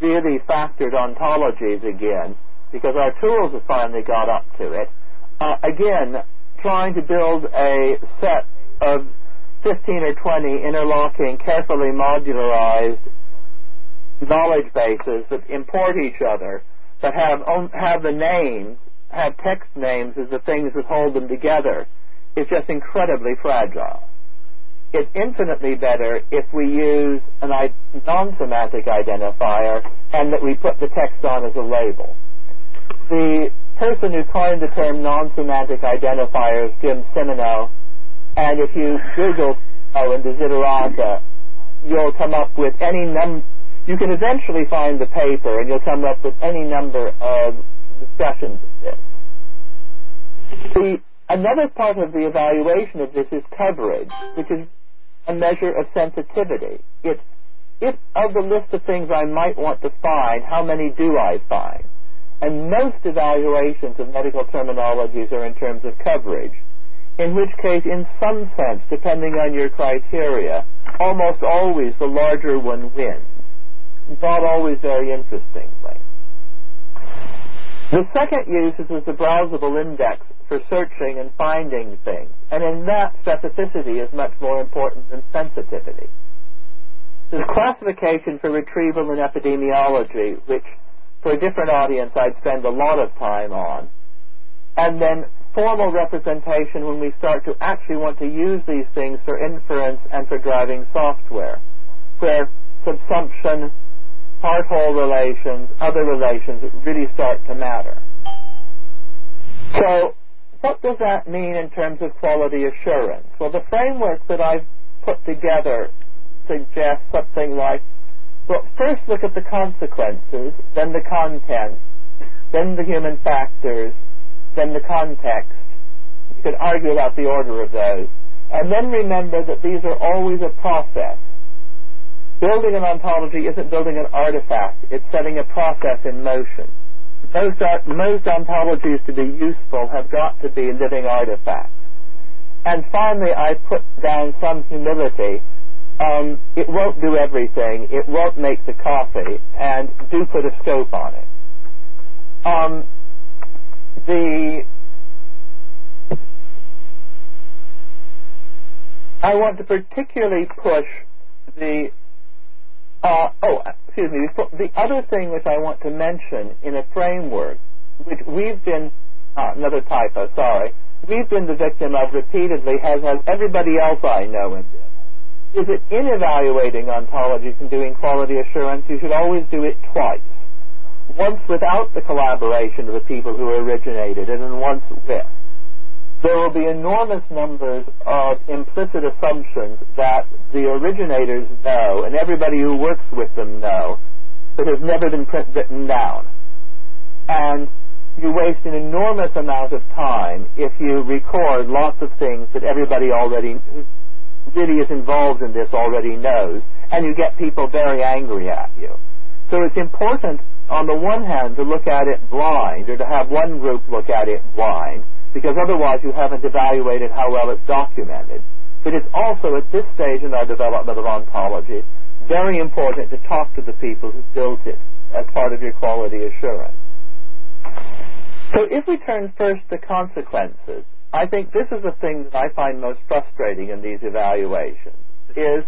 really factored ontologies again, because our tools have finally got up to it, uh, again, trying to build a set of 15 or 20 interlocking, carefully modularized knowledge bases that import each other, that have, have the names, have text names as the things that hold them together, is just incredibly fragile. It's infinitely better if we use a non-semantic identifier and that we put the text on as a label. The person who coined the term non-semantic identifiers, Jim Cimino, and if you Google oh, in Desiderata, you'll come up with any number. You can eventually find the paper, and you'll come up with any number of discussions of this. The another part of the evaluation of this is coverage, which is a measure of sensitivity. It's if of the list of things I might want to find, how many do I find? And most evaluations of medical terminologies are in terms of coverage in which case, in some sense, depending on your criteria, almost always the larger one wins. Not always very interestingly. The second use is as a browsable index for searching and finding things, and in that, specificity is much more important than sensitivity. There's classification for retrieval in epidemiology, which for a different audience I'd spend a lot of time on, and then formal representation when we start to actually want to use these things for inference and for driving software, where subsumption, part-whole relations, other relations really start to matter. So what does that mean in terms of quality assurance? Well, the framework that I've put together suggests something like, well, first look at the consequences, then the content, then the human factors, then the context. You could argue about the order of those. And then remember that these are always a process. Building an ontology isn't building an artifact, it's setting a process in motion. Most, most ontologies to be useful have got to be living artifacts. And finally, I put down some humility Um, it won't do everything. It won't make the coffee, and do put a scope on it. Um, the I want to particularly push the uh, oh, excuse me. The other thing which I want to mention in a framework, which we've been uh, another typo, sorry, we've been the victim of repeatedly, has has everybody else I know in this. Is that in evaluating ontologies and doing quality assurance, you should always do it twice. Once without the collaboration of the people who originated and then once with there will be enormous numbers of implicit assumptions that the originators know and everybody who works with them know that has never been written down. And you waste an enormous amount of time if you record lots of things that everybody already really is involved in this already knows, and you get people very angry at you. So it's important, on the one hand, to look at it blind, or to have one group look at it blind, because otherwise you haven't evaluated how well it's documented. But it's also at this stage in our development of ontology very important to talk to the people who built it as part of your quality assurance. So if we turn first to consequences, I think this is the thing that I find most frustrating in these evaluations is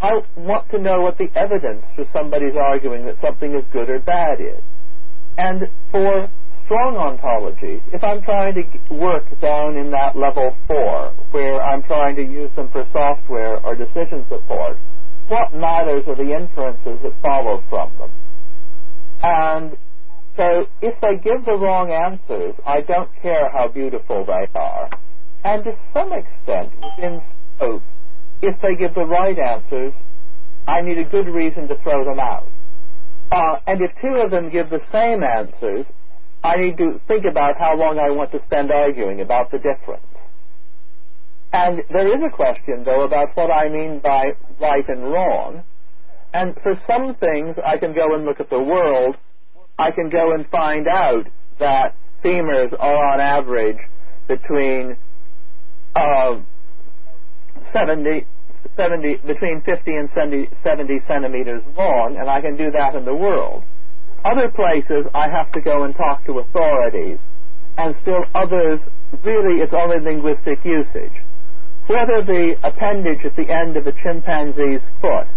I want to know what the evidence for somebody's arguing that something is good or bad is. And for strong ontologies, if I'm trying to work down in that level four, where I'm trying to use them for software or decision support, what matters are the inferences that follow from them. And so if they give the wrong answers, I don't care how beautiful they are. And to some extent, within scope, if they give the right answers, I need a good reason to throw them out. Uh, and if two of them give the same answers, I need to think about how long I want to spend arguing about the difference. And there is a question, though, about what I mean by right and wrong. And for some things, I can go and look at the world. I can go and find out that femurs are on average between uh, 70, 70, between 50 and 70, 70 centimeters long, and I can do that in the world. Other places I have to go and talk to authorities, and still others, really it's only linguistic usage. Whether the appendage at the end of a chimpanzee's foot,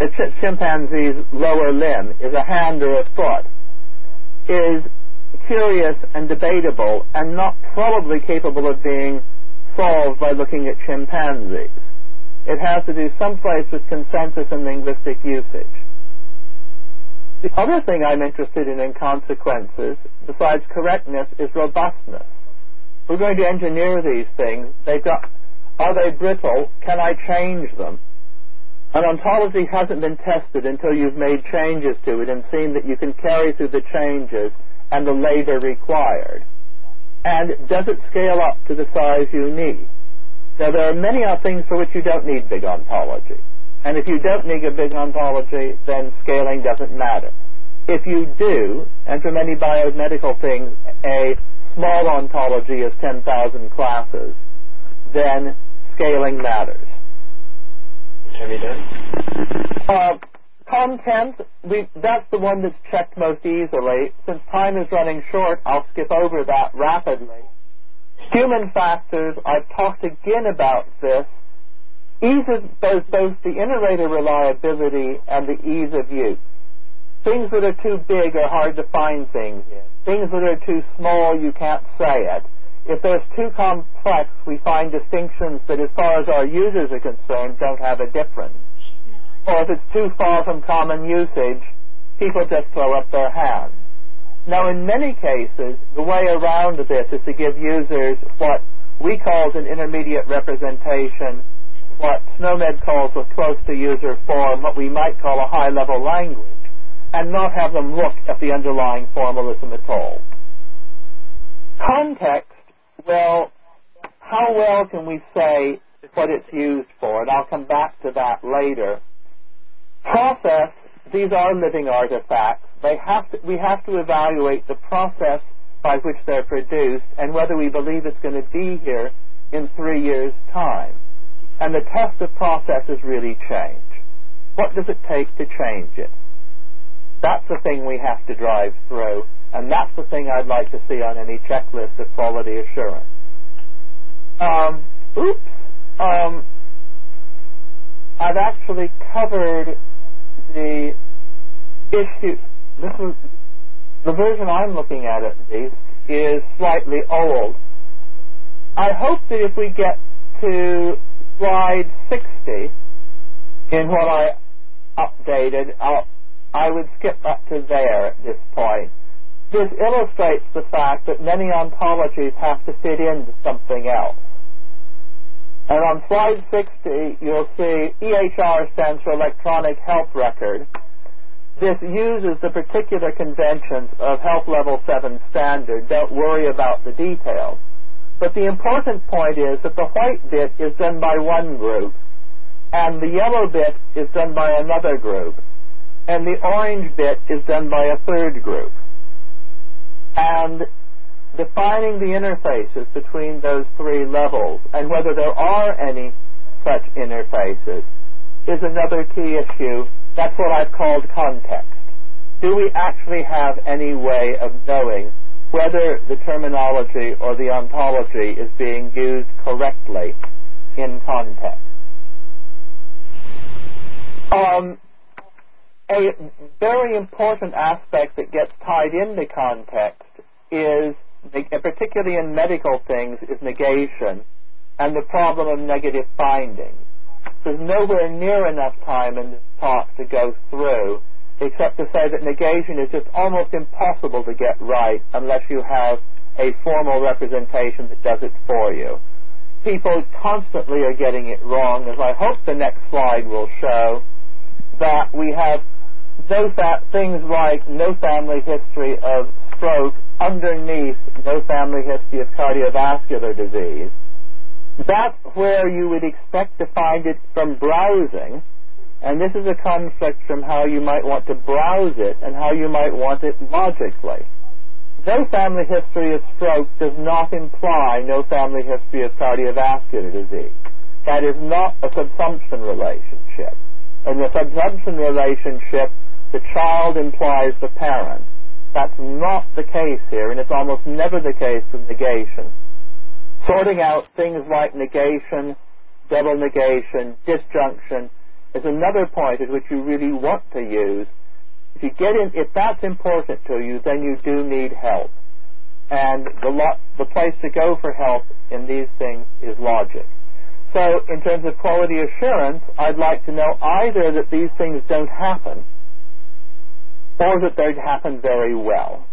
a ch- chimpanzee's lower limb, is a hand or a foot, is curious and debatable and not probably capable of being solved by looking at chimpanzees. It has to do someplace with consensus and linguistic usage. The other thing I'm interested in in consequences, besides correctness, is robustness. We're going to engineer these things. They've got, are they brittle? Can I change them? An ontology hasn't been tested until you've made changes to it and seen that you can carry through the changes and the labor required. And does it scale up to the size you need? Now, there are many other things for which you don't need big ontology. And if you don't need a big ontology, then scaling doesn't matter. If you do, and for many biomedical things, a small ontology is 10,000 classes, then scaling matters. Have you done? Uh, content, we, that's the one that's checked most easily. Since time is running short, I'll skip over that rapidly. Human factors, I've talked again about this Ease of both, both the inter-rater reliability and the ease of use. Things that are too big are hard to find things in. Things that are too small, you can't say it. If there's too complex, we find distinctions that, as far as our users are concerned, don't have a difference. Or if it's too far from common usage, people just throw up their hands. Now, in many cases, the way around this is to give users what we call an intermediate representation what SNOMED calls a close to user form, what we might call a high level language, and not have them look at the underlying formalism at all. Context, well, how well can we say what it's used for? And I'll come back to that later. Process, these are living artifacts. They have to, we have to evaluate the process by which they're produced and whether we believe it's going to be here in three years' time. And the test of processes really change. What does it take to change it? That's the thing we have to drive through, and that's the thing I'd like to see on any checklist of quality assurance. Um, oops. Um, I've actually covered the issue. This is the version I'm looking at at least is slightly old. I hope that if we get to slide 60 in what I updated, I'll, I would skip up to there at this point. This illustrates the fact that many ontologies have to fit into something else. And on slide 60, you'll see EHR stands for Electronic Health Record. This uses the particular conventions of Health Level 7 standard. Don't worry about the details. But the important point is that the white bit is done by one group, and the yellow bit is done by another group, and the orange bit is done by a third group. And defining the interfaces between those three levels and whether there are any such interfaces is another key issue. That's what I've called context. Do we actually have any way of knowing whether the terminology or the ontology is being used correctly in context? Um, a very important aspect that gets tied into context is particularly in medical things, is negation and the problem of negative findings. There's nowhere near enough time in this talk to go through, except to say that negation is just almost impossible to get right unless you have a formal representation that does it for you. People constantly are getting it wrong, as I hope the next slide will show, that we have fa- things like no family history of stroke underneath no family history of cardiovascular disease, that's where you would expect to find it from browsing, and this is a conflict from how you might want to browse it and how you might want it logically. No family history of stroke does not imply no family history of cardiovascular disease. That is not a subsumption relationship. In the subsumption relationship, the child implies the parent. That's not the case here, and it's almost never the case with negation. Sorting out things like negation, double negation, disjunction is another point at which you really want to use. If you get in, if that's important to you, then you do need help. And the, lo- the place to go for help in these things is logic. So in terms of quality assurance, I'd like to know either that these things don't happen, or that they happen very well.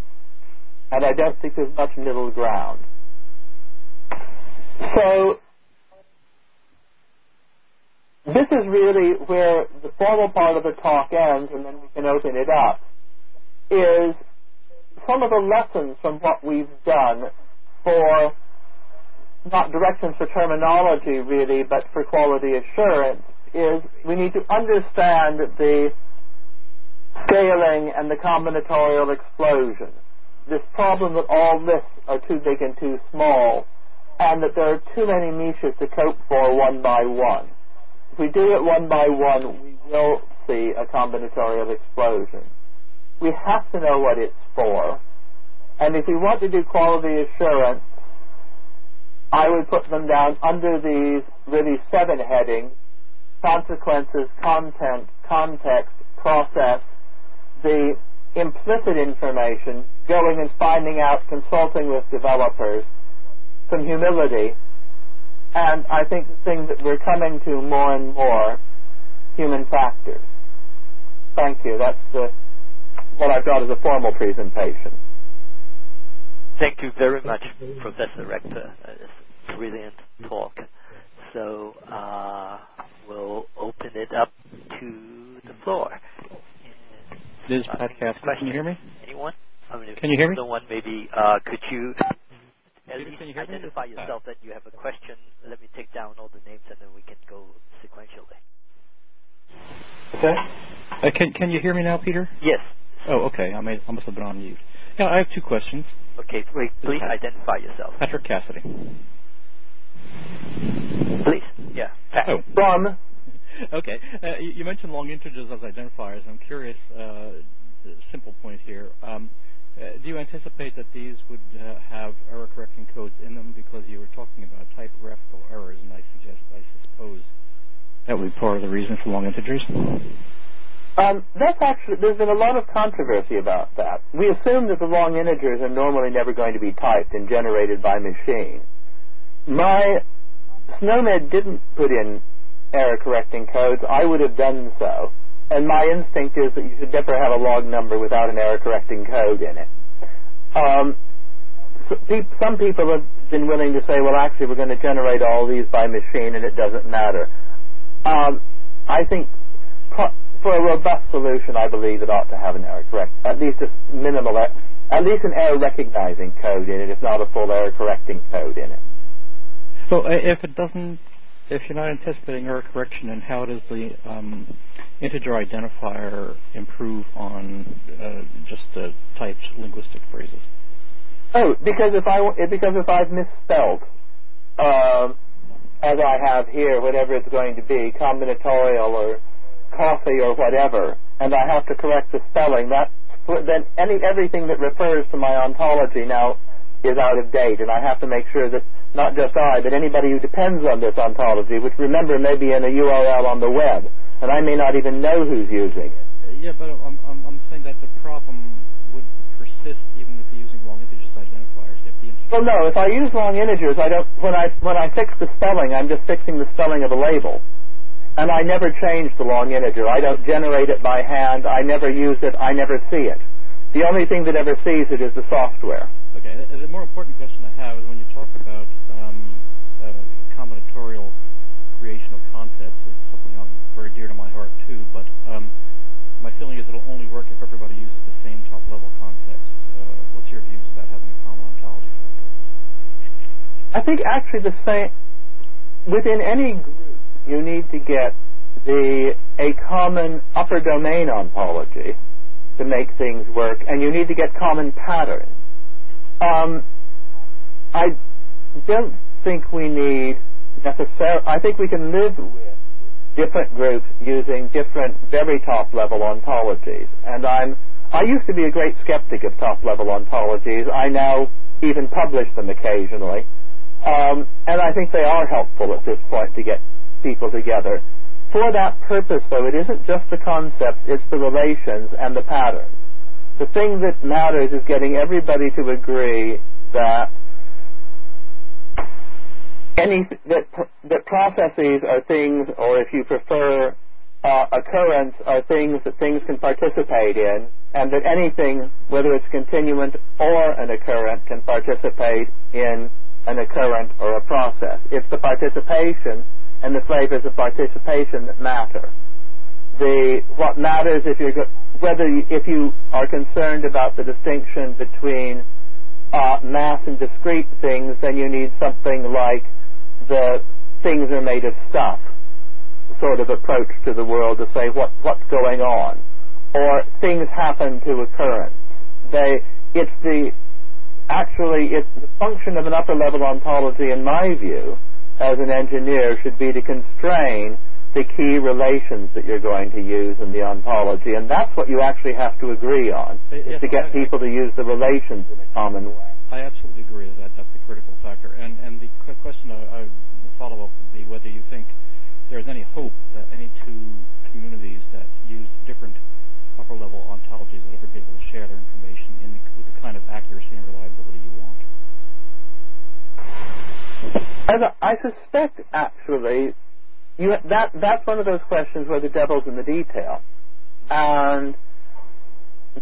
And I don't think there's much middle ground. So, this is really where the formal part of the talk ends, and then we can open it up, is some of the lessons from what we've done for not directions for terminology really, but for quality assurance, is we need to understand the scaling and the combinatorial explosion. This problem that all lists are too big and too small, and that there are too many niches to cope for one by one. If we do it one by one, we will see a combinatorial explosion. We have to know what it's for, and if we want to do quality assurance, I would put them down under these really seven headings, consequences, content, context, process, the implicit information, going and finding out, consulting with developers, some humility, and I think the thing that we're coming to more and more, human factors. Thank you. That's the, what I've got as a formal presentation. Thank you very much, Professor Rector. It's a brilliant talk. So uh, we'll open it up to the floor. This is Pat Can you hear me? Anyone? I mean, can you hear me? No one, maybe. Uh, could you at Peter, least can you identify me? yourself that you have a question? Let me take down all the names and then we can go sequentially. Okay. Uh, can Can you hear me now, Peter? Yes. Oh, okay. I may I must have been on mute. Yeah, I have two questions. Okay. Wait, please identify yourself. Patrick Cassidy. Please. Yeah. Oh. From Okay. Uh, you you mentioned long integers as identifiers. I'm curious, uh, simple point here. Um, do you anticipate that these would uh, have error correcting codes in them because you were talking about typographical errors, and I suggest, I suppose that would be part of the reason for long integers? Um, there's been a lot of controversy about that. We assume that the long integers are normally never going to be typed and generated by machine. My SNOMED didn't put in error correcting codes. I would have done so. And my instinct is that you should never have a log number without an error correcting code in it. Um, so pe- some people have been willing to say, well, actually, we're going to generate all these by machine and it doesn't matter. Um, I think pro- for a robust solution, I believe it ought to have an error correct, at least a minimal, er- at least an error recognizing code in it, if not a full error correcting code in it. So if it doesn't, if you're not anticipating error correction, then how does the um, integer identifier improve on uh, just the typed linguistic phrases? Oh, because if I because if I've misspelled, um, as I have here, whatever it's going to be, combinatorial or coffee or whatever, and I have to correct the spelling, that then any everything that refers to my ontology now is out of date, and I have to make sure that not just I, but anybody who depends on this ontology, which remember may be in a URL on the web, and I may not even know who's using it. Uh, yeah, but I'm, I'm, I'm saying that the problem would persist even if you're using long integers identifiers. If the integer Well, no, if I use long integers, I don't. When I when I fix the spelling, I'm just fixing the spelling of a label, and I never change the long integer. I don't generate it by hand. I never use it. I never see it. The only thing that ever sees it is the software. Okay. The, the more important question I have is when you talk about um, uh, combinatorial creation of concepts. It's something I'm very dear to my heart too. But um, my feeling is it'll only work if everybody uses the same top-level concepts. Uh, what's your views about having a common ontology for that purpose? I think actually the same within any group you need to get the a common upper domain ontology to make things work, and you need to get common patterns. Um, I don't think we need necessarily. I think we can live with different groups using different very top level ontologies, and I'm. I used to be a great skeptic of top level ontologies. I now even publish them occasionally. Um, and I think they are helpful at this point to get people together. For that purpose, though, it isn't just the concept, it's the relations and the patterns. The thing that matters is getting everybody to agree that any that that processes are things, or if you prefer, uh, occurrence are things that things can participate in, and that anything, whether it's continuant or an occurrent, can participate in an occurrent or a process. It's the participation and the flavors of participation that matter. The what matters if you're whether you, if you are concerned about the distinction between uh, mass and discrete things, then you need something like the things are made of stuff sort of approach to the world to say what what's going on, or things happen to occurrence. They it's the actually it's the function of an upper level ontology in my view as an engineer should be to constrain the key relations that you're going to use in the ontology. And that's what you actually have to agree on is to get I- people to use the relations in a common way. I absolutely agree with that. That's the critical factor. And and the question I, I follow up would be whether you think there's any hope I, I suspect, actually, you, that that's one of those questions where the devil's in the detail, and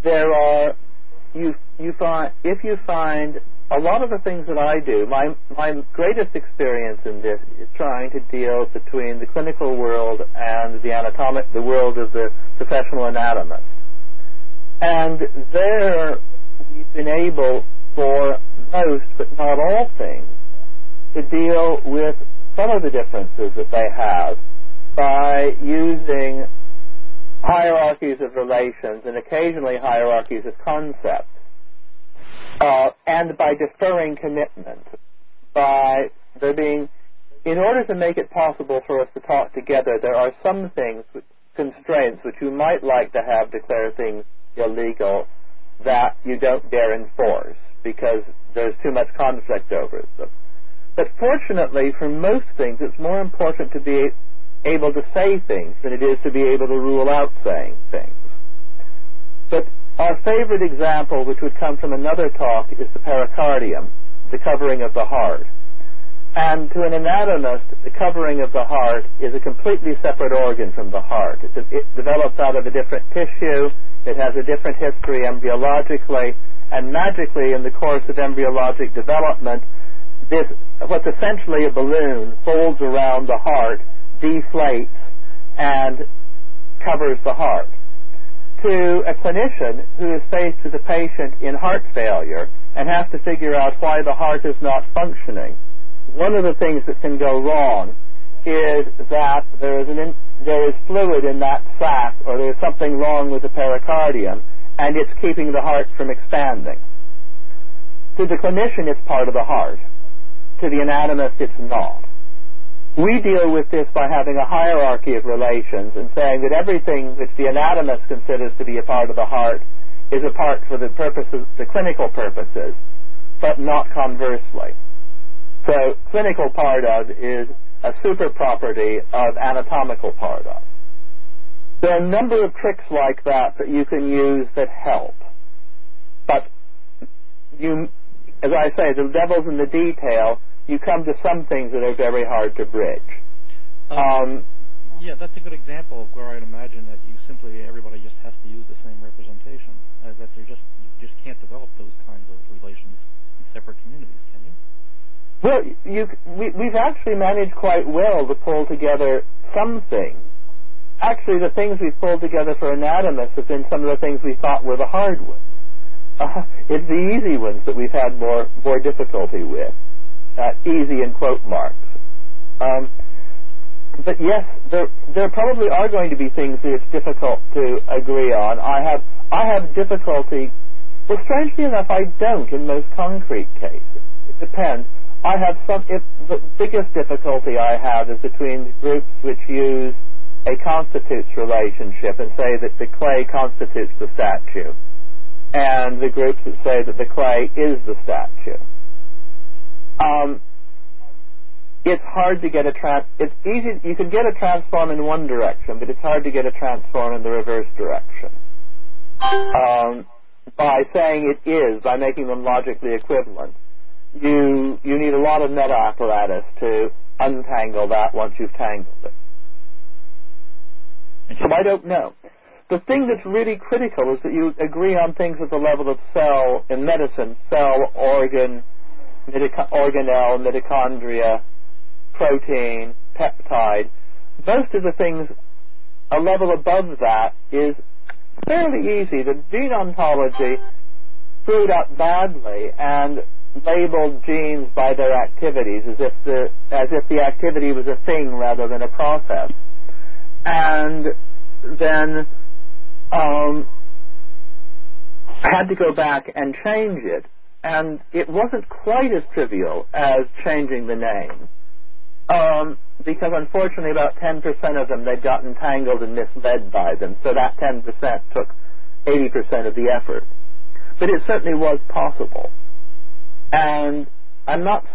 there are you you find if you find a lot of the things that I do, my my greatest experience in this is trying to deal between the clinical world and the anatomic, the world of the professional anatomist, and there we've been able for most, but not all things, to deal with some of the differences that they have by using hierarchies of relations and occasionally hierarchies of concepts, uh, and by deferring commitment, by there being in order to make it possible for us to talk together, there are some things, constraints, which you might like to have declare things illegal that you don't dare enforce because there's too much conflict over them. But fortunately, for most things, it's more important to be able to say things than it is to be able to rule out saying things. But our favorite example, which would come from another talk, is the pericardium, the covering of the heart. And to an anatomist, the covering of the heart is a completely separate organ from the heart. It, it develops out of a different tissue. It has a different history embryologically. And magically, in the course of embryologic development, this, what's essentially a balloon folds around the heart, deflates, and covers the heart. To a clinician who is faced with a patient in heart failure and has to figure out why the heart is not functioning, one of the things that can go wrong is that there is, in, there is fluid in that sac or there's something wrong with the pericardium and it's keeping the heart from expanding. To the clinician, it's part of the heart. To the anatomist, it's not. We deal with this by having a hierarchy of relations and saying that everything which the anatomist considers to be a part of the heart is a part for the purposes, the clinical purposes, but not conversely. So clinical part of is a super property of anatomical part of. There are a number of tricks like that that you can use that help. But you, as I say, the devil's in the detail. You come to some things that are very hard to bridge. Um, um, yeah, that's a good example of where I'd imagine that you simply everybody just has to use the same representation. Uh, that they just you just can't develop those kinds of relations in separate communities, can you? Well, you, we, we've actually managed quite well to pull together some things. Actually, the things we've pulled together for anatomists have been some of the things we thought were the hard ones. Uh, (laughs) it's the easy ones that we've had more more difficulty with. Uh, easy in quote marks. Um, but yes, there there probably are going to be things that it's difficult to agree on. I have I have difficulty. Well, strangely enough, I don't in most concrete cases. It depends. I have some. If the biggest difficulty I have is between groups which use a constitutes relationship and say that the clay constitutes the statue, and the groups that say that the clay is the statue. Um, it's hard to get a trans. It's easy. You can get a transform in one direction, but it's hard to get a transform in the reverse direction. Um, by saying it is, by making them logically equivalent you you need a lot of meta apparatus to untangle that once you've tangled it. So I don't know. The thing that's really critical is that you agree on things at the level of cell in medicine, cell, organ, organelle, mitochondria, protein, peptide. Most of the things a level above that is fairly easy. The gene ontology screwed up badly, and labeled genes by their activities as if the as if the activity was a thing rather than a process, and then um, had to go back and change it, and it wasn't quite as trivial as changing the name. Um, because unfortunately about 10% of them they'd gotten tangled and misled by them, so that 10% took 80% of the effort. But it certainly was possible. And I'm not.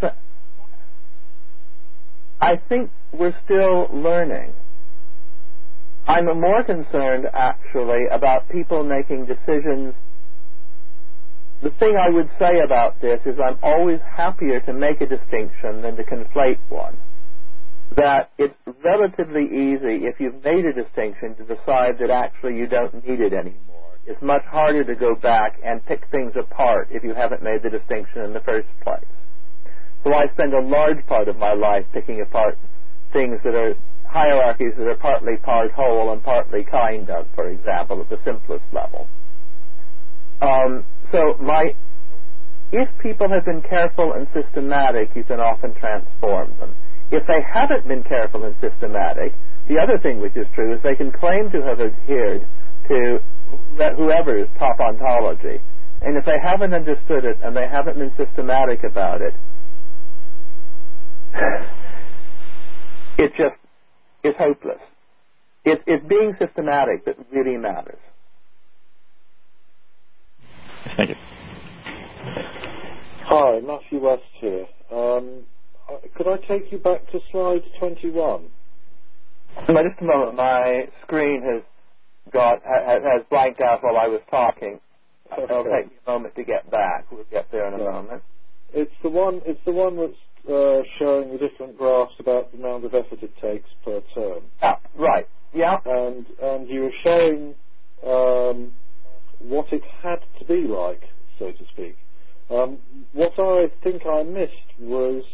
I think we're still learning. I'm more concerned, actually, about people making decisions. The thing I would say about this is I'm always happier to make a distinction than to conflate one. That it's relatively easy, if you've made a distinction, to decide that actually you don't need it anymore it's much harder to go back and pick things apart if you haven't made the distinction in the first place. So I spend a large part of my life picking apart things that are hierarchies that are partly part whole and partly kind of, for example, at the simplest level. Um, so my, if people have been careful and systematic, you can often transform them. If they haven't been careful and systematic, the other thing which is true is they can claim to have adhered to whoever's top ontology. And if they haven't understood it and they haven't been systematic about it, (laughs) it just is hopeless. It, it's being systematic that really matters. Thank you. Hi, Matthew West here. Um, could I take you back to slide 21? Just a moment. My screen has got has, has blanked out while I was talking. Okay. It'll take me a moment to get back. We'll get there in a Yeah. moment. It's the one. It's the one that's uh, showing the different graphs about the amount of effort it takes per term. Ah, right. Yeah. and and you were showing um, what it had to be like, so to speak. Um, what I think I missed was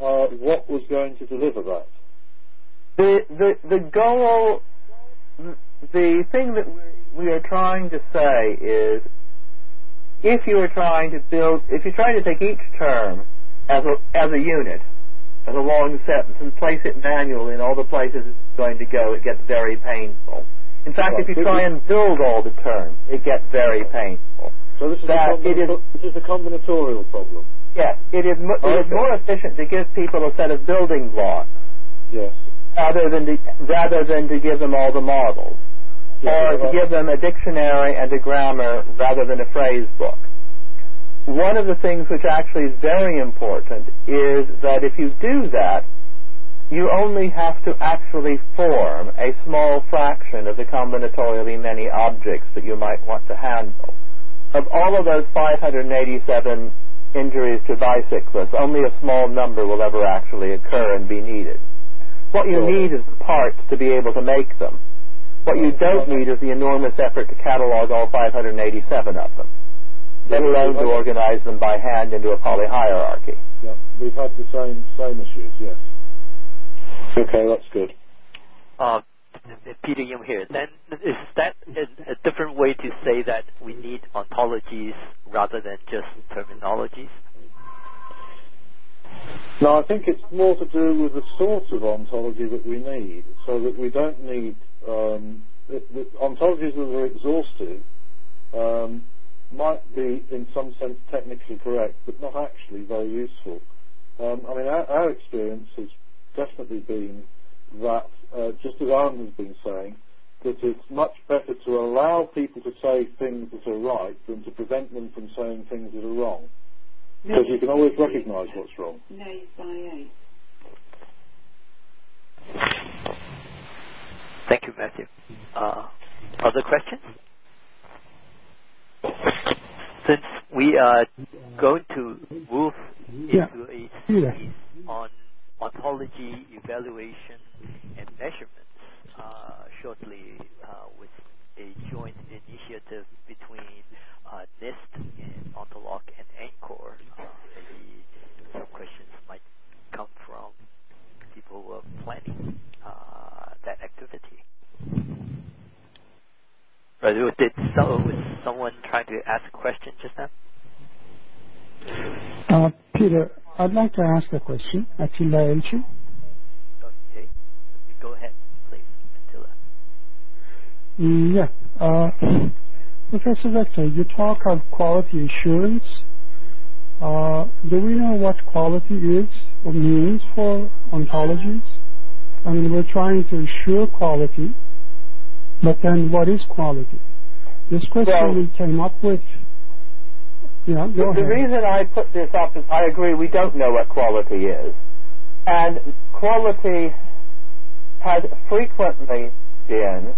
uh, what was going to deliver that. The the the goal, the thing that we are trying to say is, if you are trying to build, if you're trying to take each term as a as a unit, as a long sentence, and place it manually in all the places it's going to go, it gets very painful. In fact, if you try and build all the terms, it gets very painful. So this is, That a, it this is a combinatorial problem. Yes, it is, mo- it is Okay. more efficient to give people a set of building blocks Yes. rather than to, rather than to give them all the models, Yeah, or to give them a dictionary and a grammar rather than a phrase book. One of the things which actually is very important is that if you do that, you only have to actually form a small fraction of the combinatorially many objects that you might want to handle. Of all of those 587 injuries to bicyclists, only a small number will ever actually occur and be needed. What you need is the parts to be able to make them. What you don't need is the enormous effort to catalog all 587 of them, let alone to organize them by hand into a polyhierarchy. Yeah, we've had the same same issues. Yes. Okay, that's good. Uh, Peter Yim here. Then is that a, a different way to say that we need ontologies rather than just terminologies? No, I think it's more to do with the sort of ontology that we need, so that we don't need um, the, the ontologies that are exhaustive. Um, might be in some sense technically correct, but not actually very useful. Um, I mean, our, our experience has definitely been that, uh, just as Alan has been saying, that it's much better to allow people to say things that are right than to prevent them from saying things that are wrong. Because you can always recognise what's wrong. Thank you, Matthew. Uh, other questions? Since we are going to move Yeah. into a Yeah. series on ontology, evaluation, and measurements uh, shortly uh, with a joint initiative between uh, NIST and Ontolog and NCOR, uh, maybe some questions might come from people who are planning uh, that activity. Did so, was someone trying to ask a question just now? Uh, Peter, I'd like to ask a question. Atilla Elçi. Okay, go ahead, please, Attila. Mm, Yeah. Uh, (clears throat) Professor Rector, you talk of quality assurance. Uh, do we know what quality is or means for ontologies? I mean, we're trying to assure quality, but then what is quality? This question Well- we came up with. Yeah, The ahead. reason I put this up is I agree we don't know what quality is. And quality has frequently been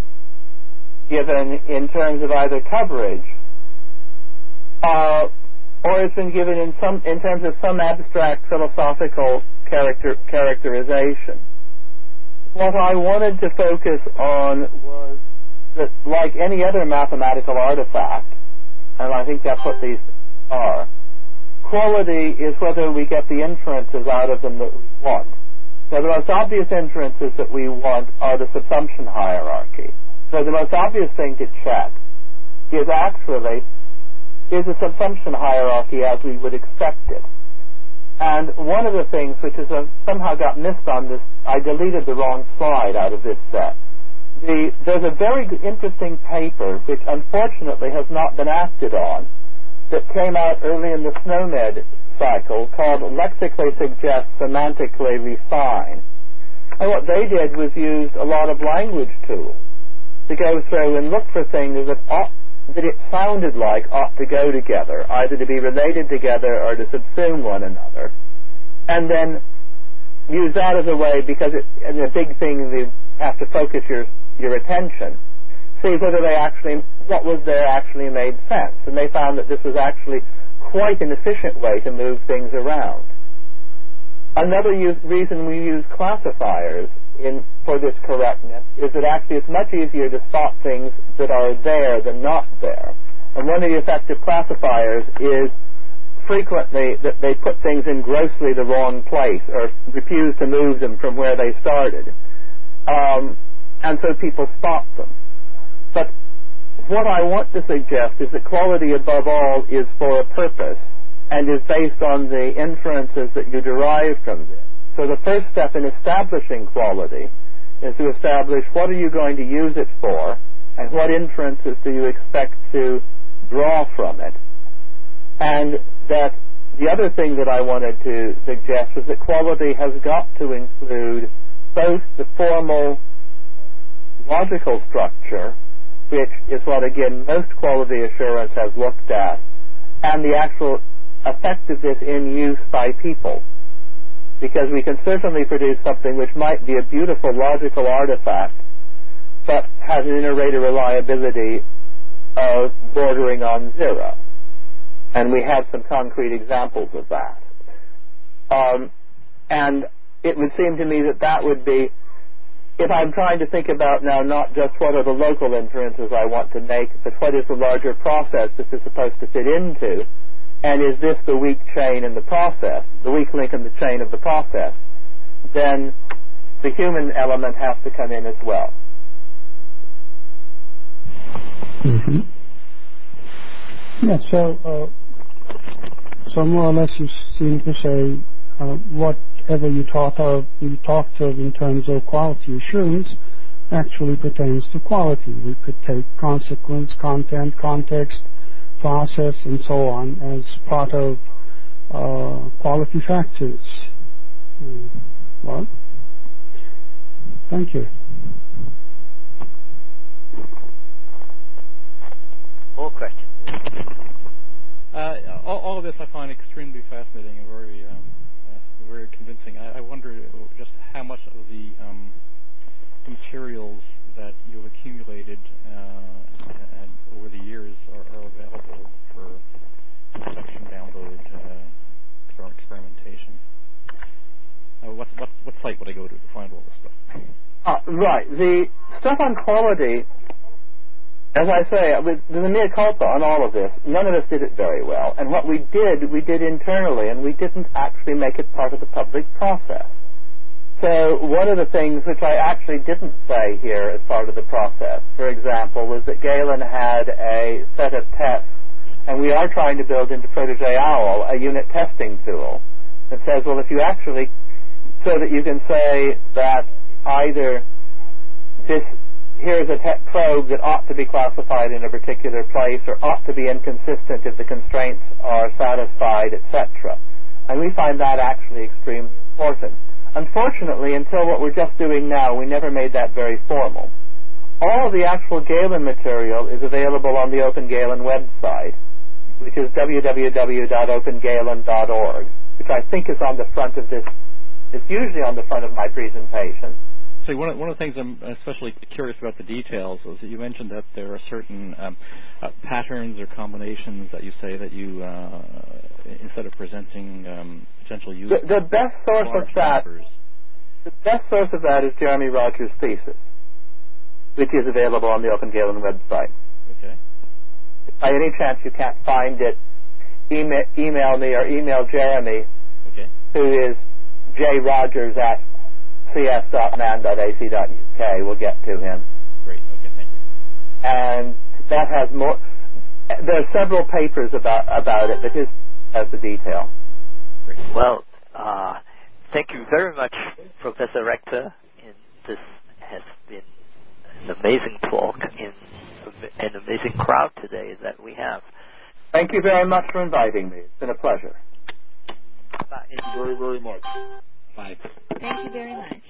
given in terms of either coverage uh, or it's been given in some in terms of some abstract philosophical character characterization. What I wanted to focus on was that, like any other mathematical artifact, and I think that's what these are, quality is whether we get the inferences out of them that we want. Now, the most obvious inferences that we want are the subsumption hierarchy. So the most obvious thing to check is actually, is the subsumption hierarchy as we would expect it. And one of the things which has somehow got missed on this, I deleted the wrong slide out of this set. The, there's a very interesting paper which unfortunately has not been acted on that came out early in the SNOMED cycle called Lexically Suggest, Semantically Refine. And what they did was used a lot of language tools to go through and look for things that ought, that it sounded like ought to go together, either to be related together or to subsume one another, and then use that as a way because it, and the big thing you have to focus your your attention, see whether they actually what was there actually made sense, and they found that this was actually quite an efficient way to move things around. Another use, reason we use classifiers in, for this correctness is that actually it's much easier to spot things that are there than not there. And one of the effective classifiers is frequently that they put things in grossly the wrong place or refuse to move them from where they started. Um, and so people spot them. But what I want to suggest is that quality above all is for a purpose and is based on the inferences that you derive from this. So the first step in establishing quality is to establish what are you going to use it for and what inferences do you expect to draw from it. And that the other thing that I wanted to suggest was that quality has got to include both the formal logical structure, which is what again most quality assurance has looked at, and the actual effectiveness in use by people. Because we can certainly produce something which might be a beautiful logical artifact, but has an inter-rater of reliability of bordering on zero. And we have some concrete examples of that. Um, and it would seem to me that that would be, if I'm trying to think about now not just what are the local inferences I want to make, but what is the larger process this is supposed to fit into, and is this the weak chain in the process, the weak link in the chain of the process, then the human element has to come in as well. Mm-hmm. Yeah, so, uh, so more or less you seem to say uh, whatever you talk of, you talked of in terms of quality assurance actually pertains to quality. We could take consequence, content, context, process and so on as part of uh, quality factors. Mm. Well, thank you. More questions? Uh, all, all, of this I find extremely fascinating and very, um, very convincing. I, I, wonder just how much of the um, materials that you've accumulated uh, and over the years are, are available for production download uh, for experimentation. Uh, what, what, what site would I go to to find all this stuff? Uh, right. The stuff on quality, as I say, with the mea culpa on all of this, none of us did it very well. And what we did, we did internally, and we didn't actually make it part of the public process. So one of the things which I actually didn't say here as part of the process, for example, was that Galen had a set of tests, and we are trying to build into Protege OWL a unit testing tool that says, well, if you actually, so that you can say that either this here's a te- probe that ought to be classified in a particular place or ought to be inconsistent if the constraints are satisfied, etc. And we find that actually extremely important. Unfortunately, until what we're just doing now, we never made that very formal. All of the actual Galen material is available on the OpenGalen website, which is www.opengalen.org, which I think is on the front of this. It's usually on the front of my presentation. So one of, one of the things I'm especially curious about the details is that you mentioned that there are certain um, uh, patterns or combinations that you say that you, uh, instead of presenting um, potential use. The, the best source of that, numbers. the best source of that is Jeremy Rogers' thesis, which is available on the OpenGalen website. Okay. If by any chance you can't find it, email, email me or email Jeremy, okay. who is Rogers at cs.man.ac.uk. We'll get to him. Great. Okay. Thank you. And that has more. There are several papers about about it, but his has the detail. Great. Well, uh, thank you very much, Professor Rector. And this has been an amazing talk in an amazing crowd today that we have. Thank you very much for inviting me. It's been a pleasure. Bye. Thank you very, very much. Bye. Thank you very much.